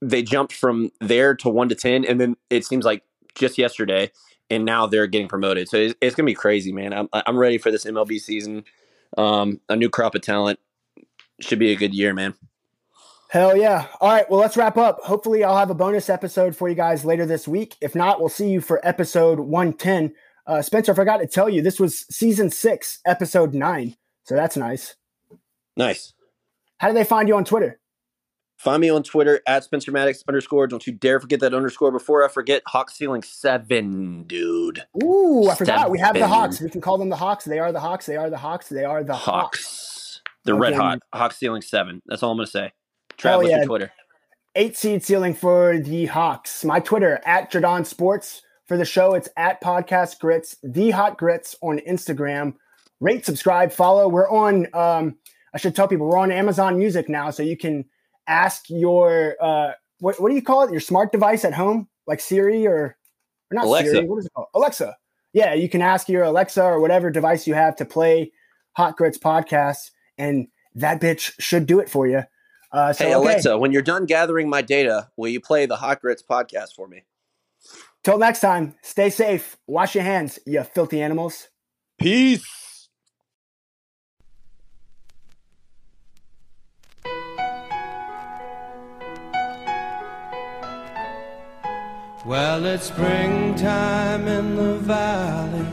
[SPEAKER 3] they jumped from there to one to ten, and then it seems like just yesterday, and now they're getting promoted. So it's, it's gonna be crazy, man. I'm I'm ready for this MLB season. Um, a new crop of talent should be a good year, man.
[SPEAKER 1] Hell yeah. All right. Well, let's wrap up. Hopefully, I'll have a bonus episode for you guys later this week. If not, we'll see you for episode 110. Uh, Spencer, I forgot to tell you, this was season six, episode nine. So that's nice.
[SPEAKER 3] Nice.
[SPEAKER 1] How do they find you on Twitter?
[SPEAKER 3] Find me on Twitter at Spencer Maddox underscore. Don't you dare forget that underscore. Before I forget, Hawk Ceiling Seven, dude.
[SPEAKER 1] Ooh, I forgot. We have the Hawks. We can call them the Hawks. They are the Hawks. They are the Hawks. They are the Hawks.
[SPEAKER 3] Hawks. They're red hot. Hawk Ceiling Seven. That's all I'm gonna say. Trav, what's
[SPEAKER 1] yeah.
[SPEAKER 3] your Twitter?
[SPEAKER 1] Eight seed ceiling for the Hawks. My Twitter at Jaudon Sports. For the show, it's at Podcast Grits, the Hot Grits on Instagram. Rate, subscribe, follow. We're on. Um, I should tell people we're on Amazon Music now, so you can ask your uh, what what do you call it? Your smart device at home, like Siri or, or not
[SPEAKER 3] Alexa.
[SPEAKER 1] Siri. What is it called? Alexa. Yeah, you can ask your Alexa or whatever device you have to play Hot Grits podcast, and that bitch should do it for you. Uh, so
[SPEAKER 3] Hey
[SPEAKER 1] okay.
[SPEAKER 3] Alexa, when you're done gathering my data, will you play the Hot Grits podcast for me?
[SPEAKER 1] Till next time, stay safe. Wash your hands, you filthy animals.
[SPEAKER 3] Peace.
[SPEAKER 6] Well, it's springtime in the valley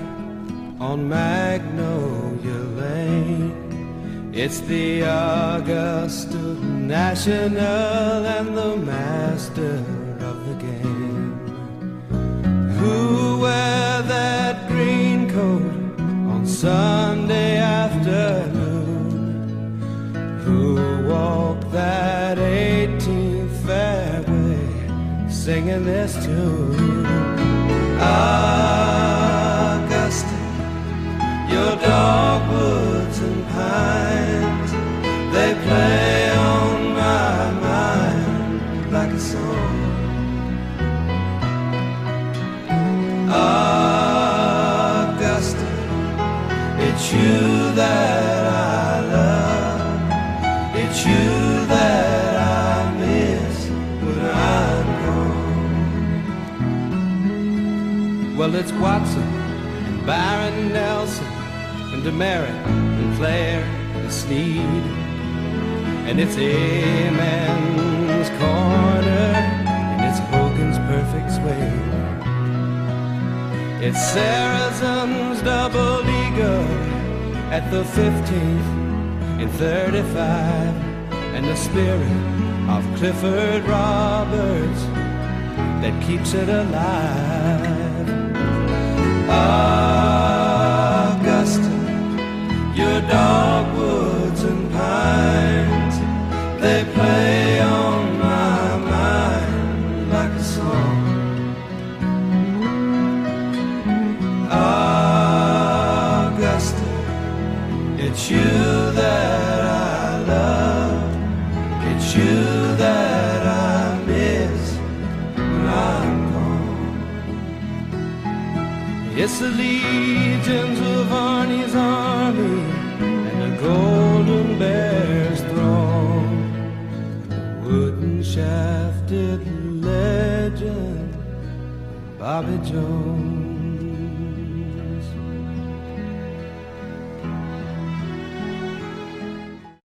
[SPEAKER 6] on Magnolia Lane. It's the Augusta National and the master of the game. Who wear that green coat on Sunday singing this tune? Augusta, your dogwoods and pines, they play on my mind like a song. Augusta, it's you that Well, it's Watson and Byron Nelson and Demaret and Player and Snead. And it's Amen's corner and it's Hogan's perfect swing. It's Sarazen's double eagle at the 15th in 35 and the spirit of Clifford Roberts that keeps it alive. Augusta, your dogwoods and pines, they play on my mind like a song. Augusta, it's you that I love, it's you It's the legions of Arnie's army and the golden bear's throng, the wooden shafted legend, Bobby Jones.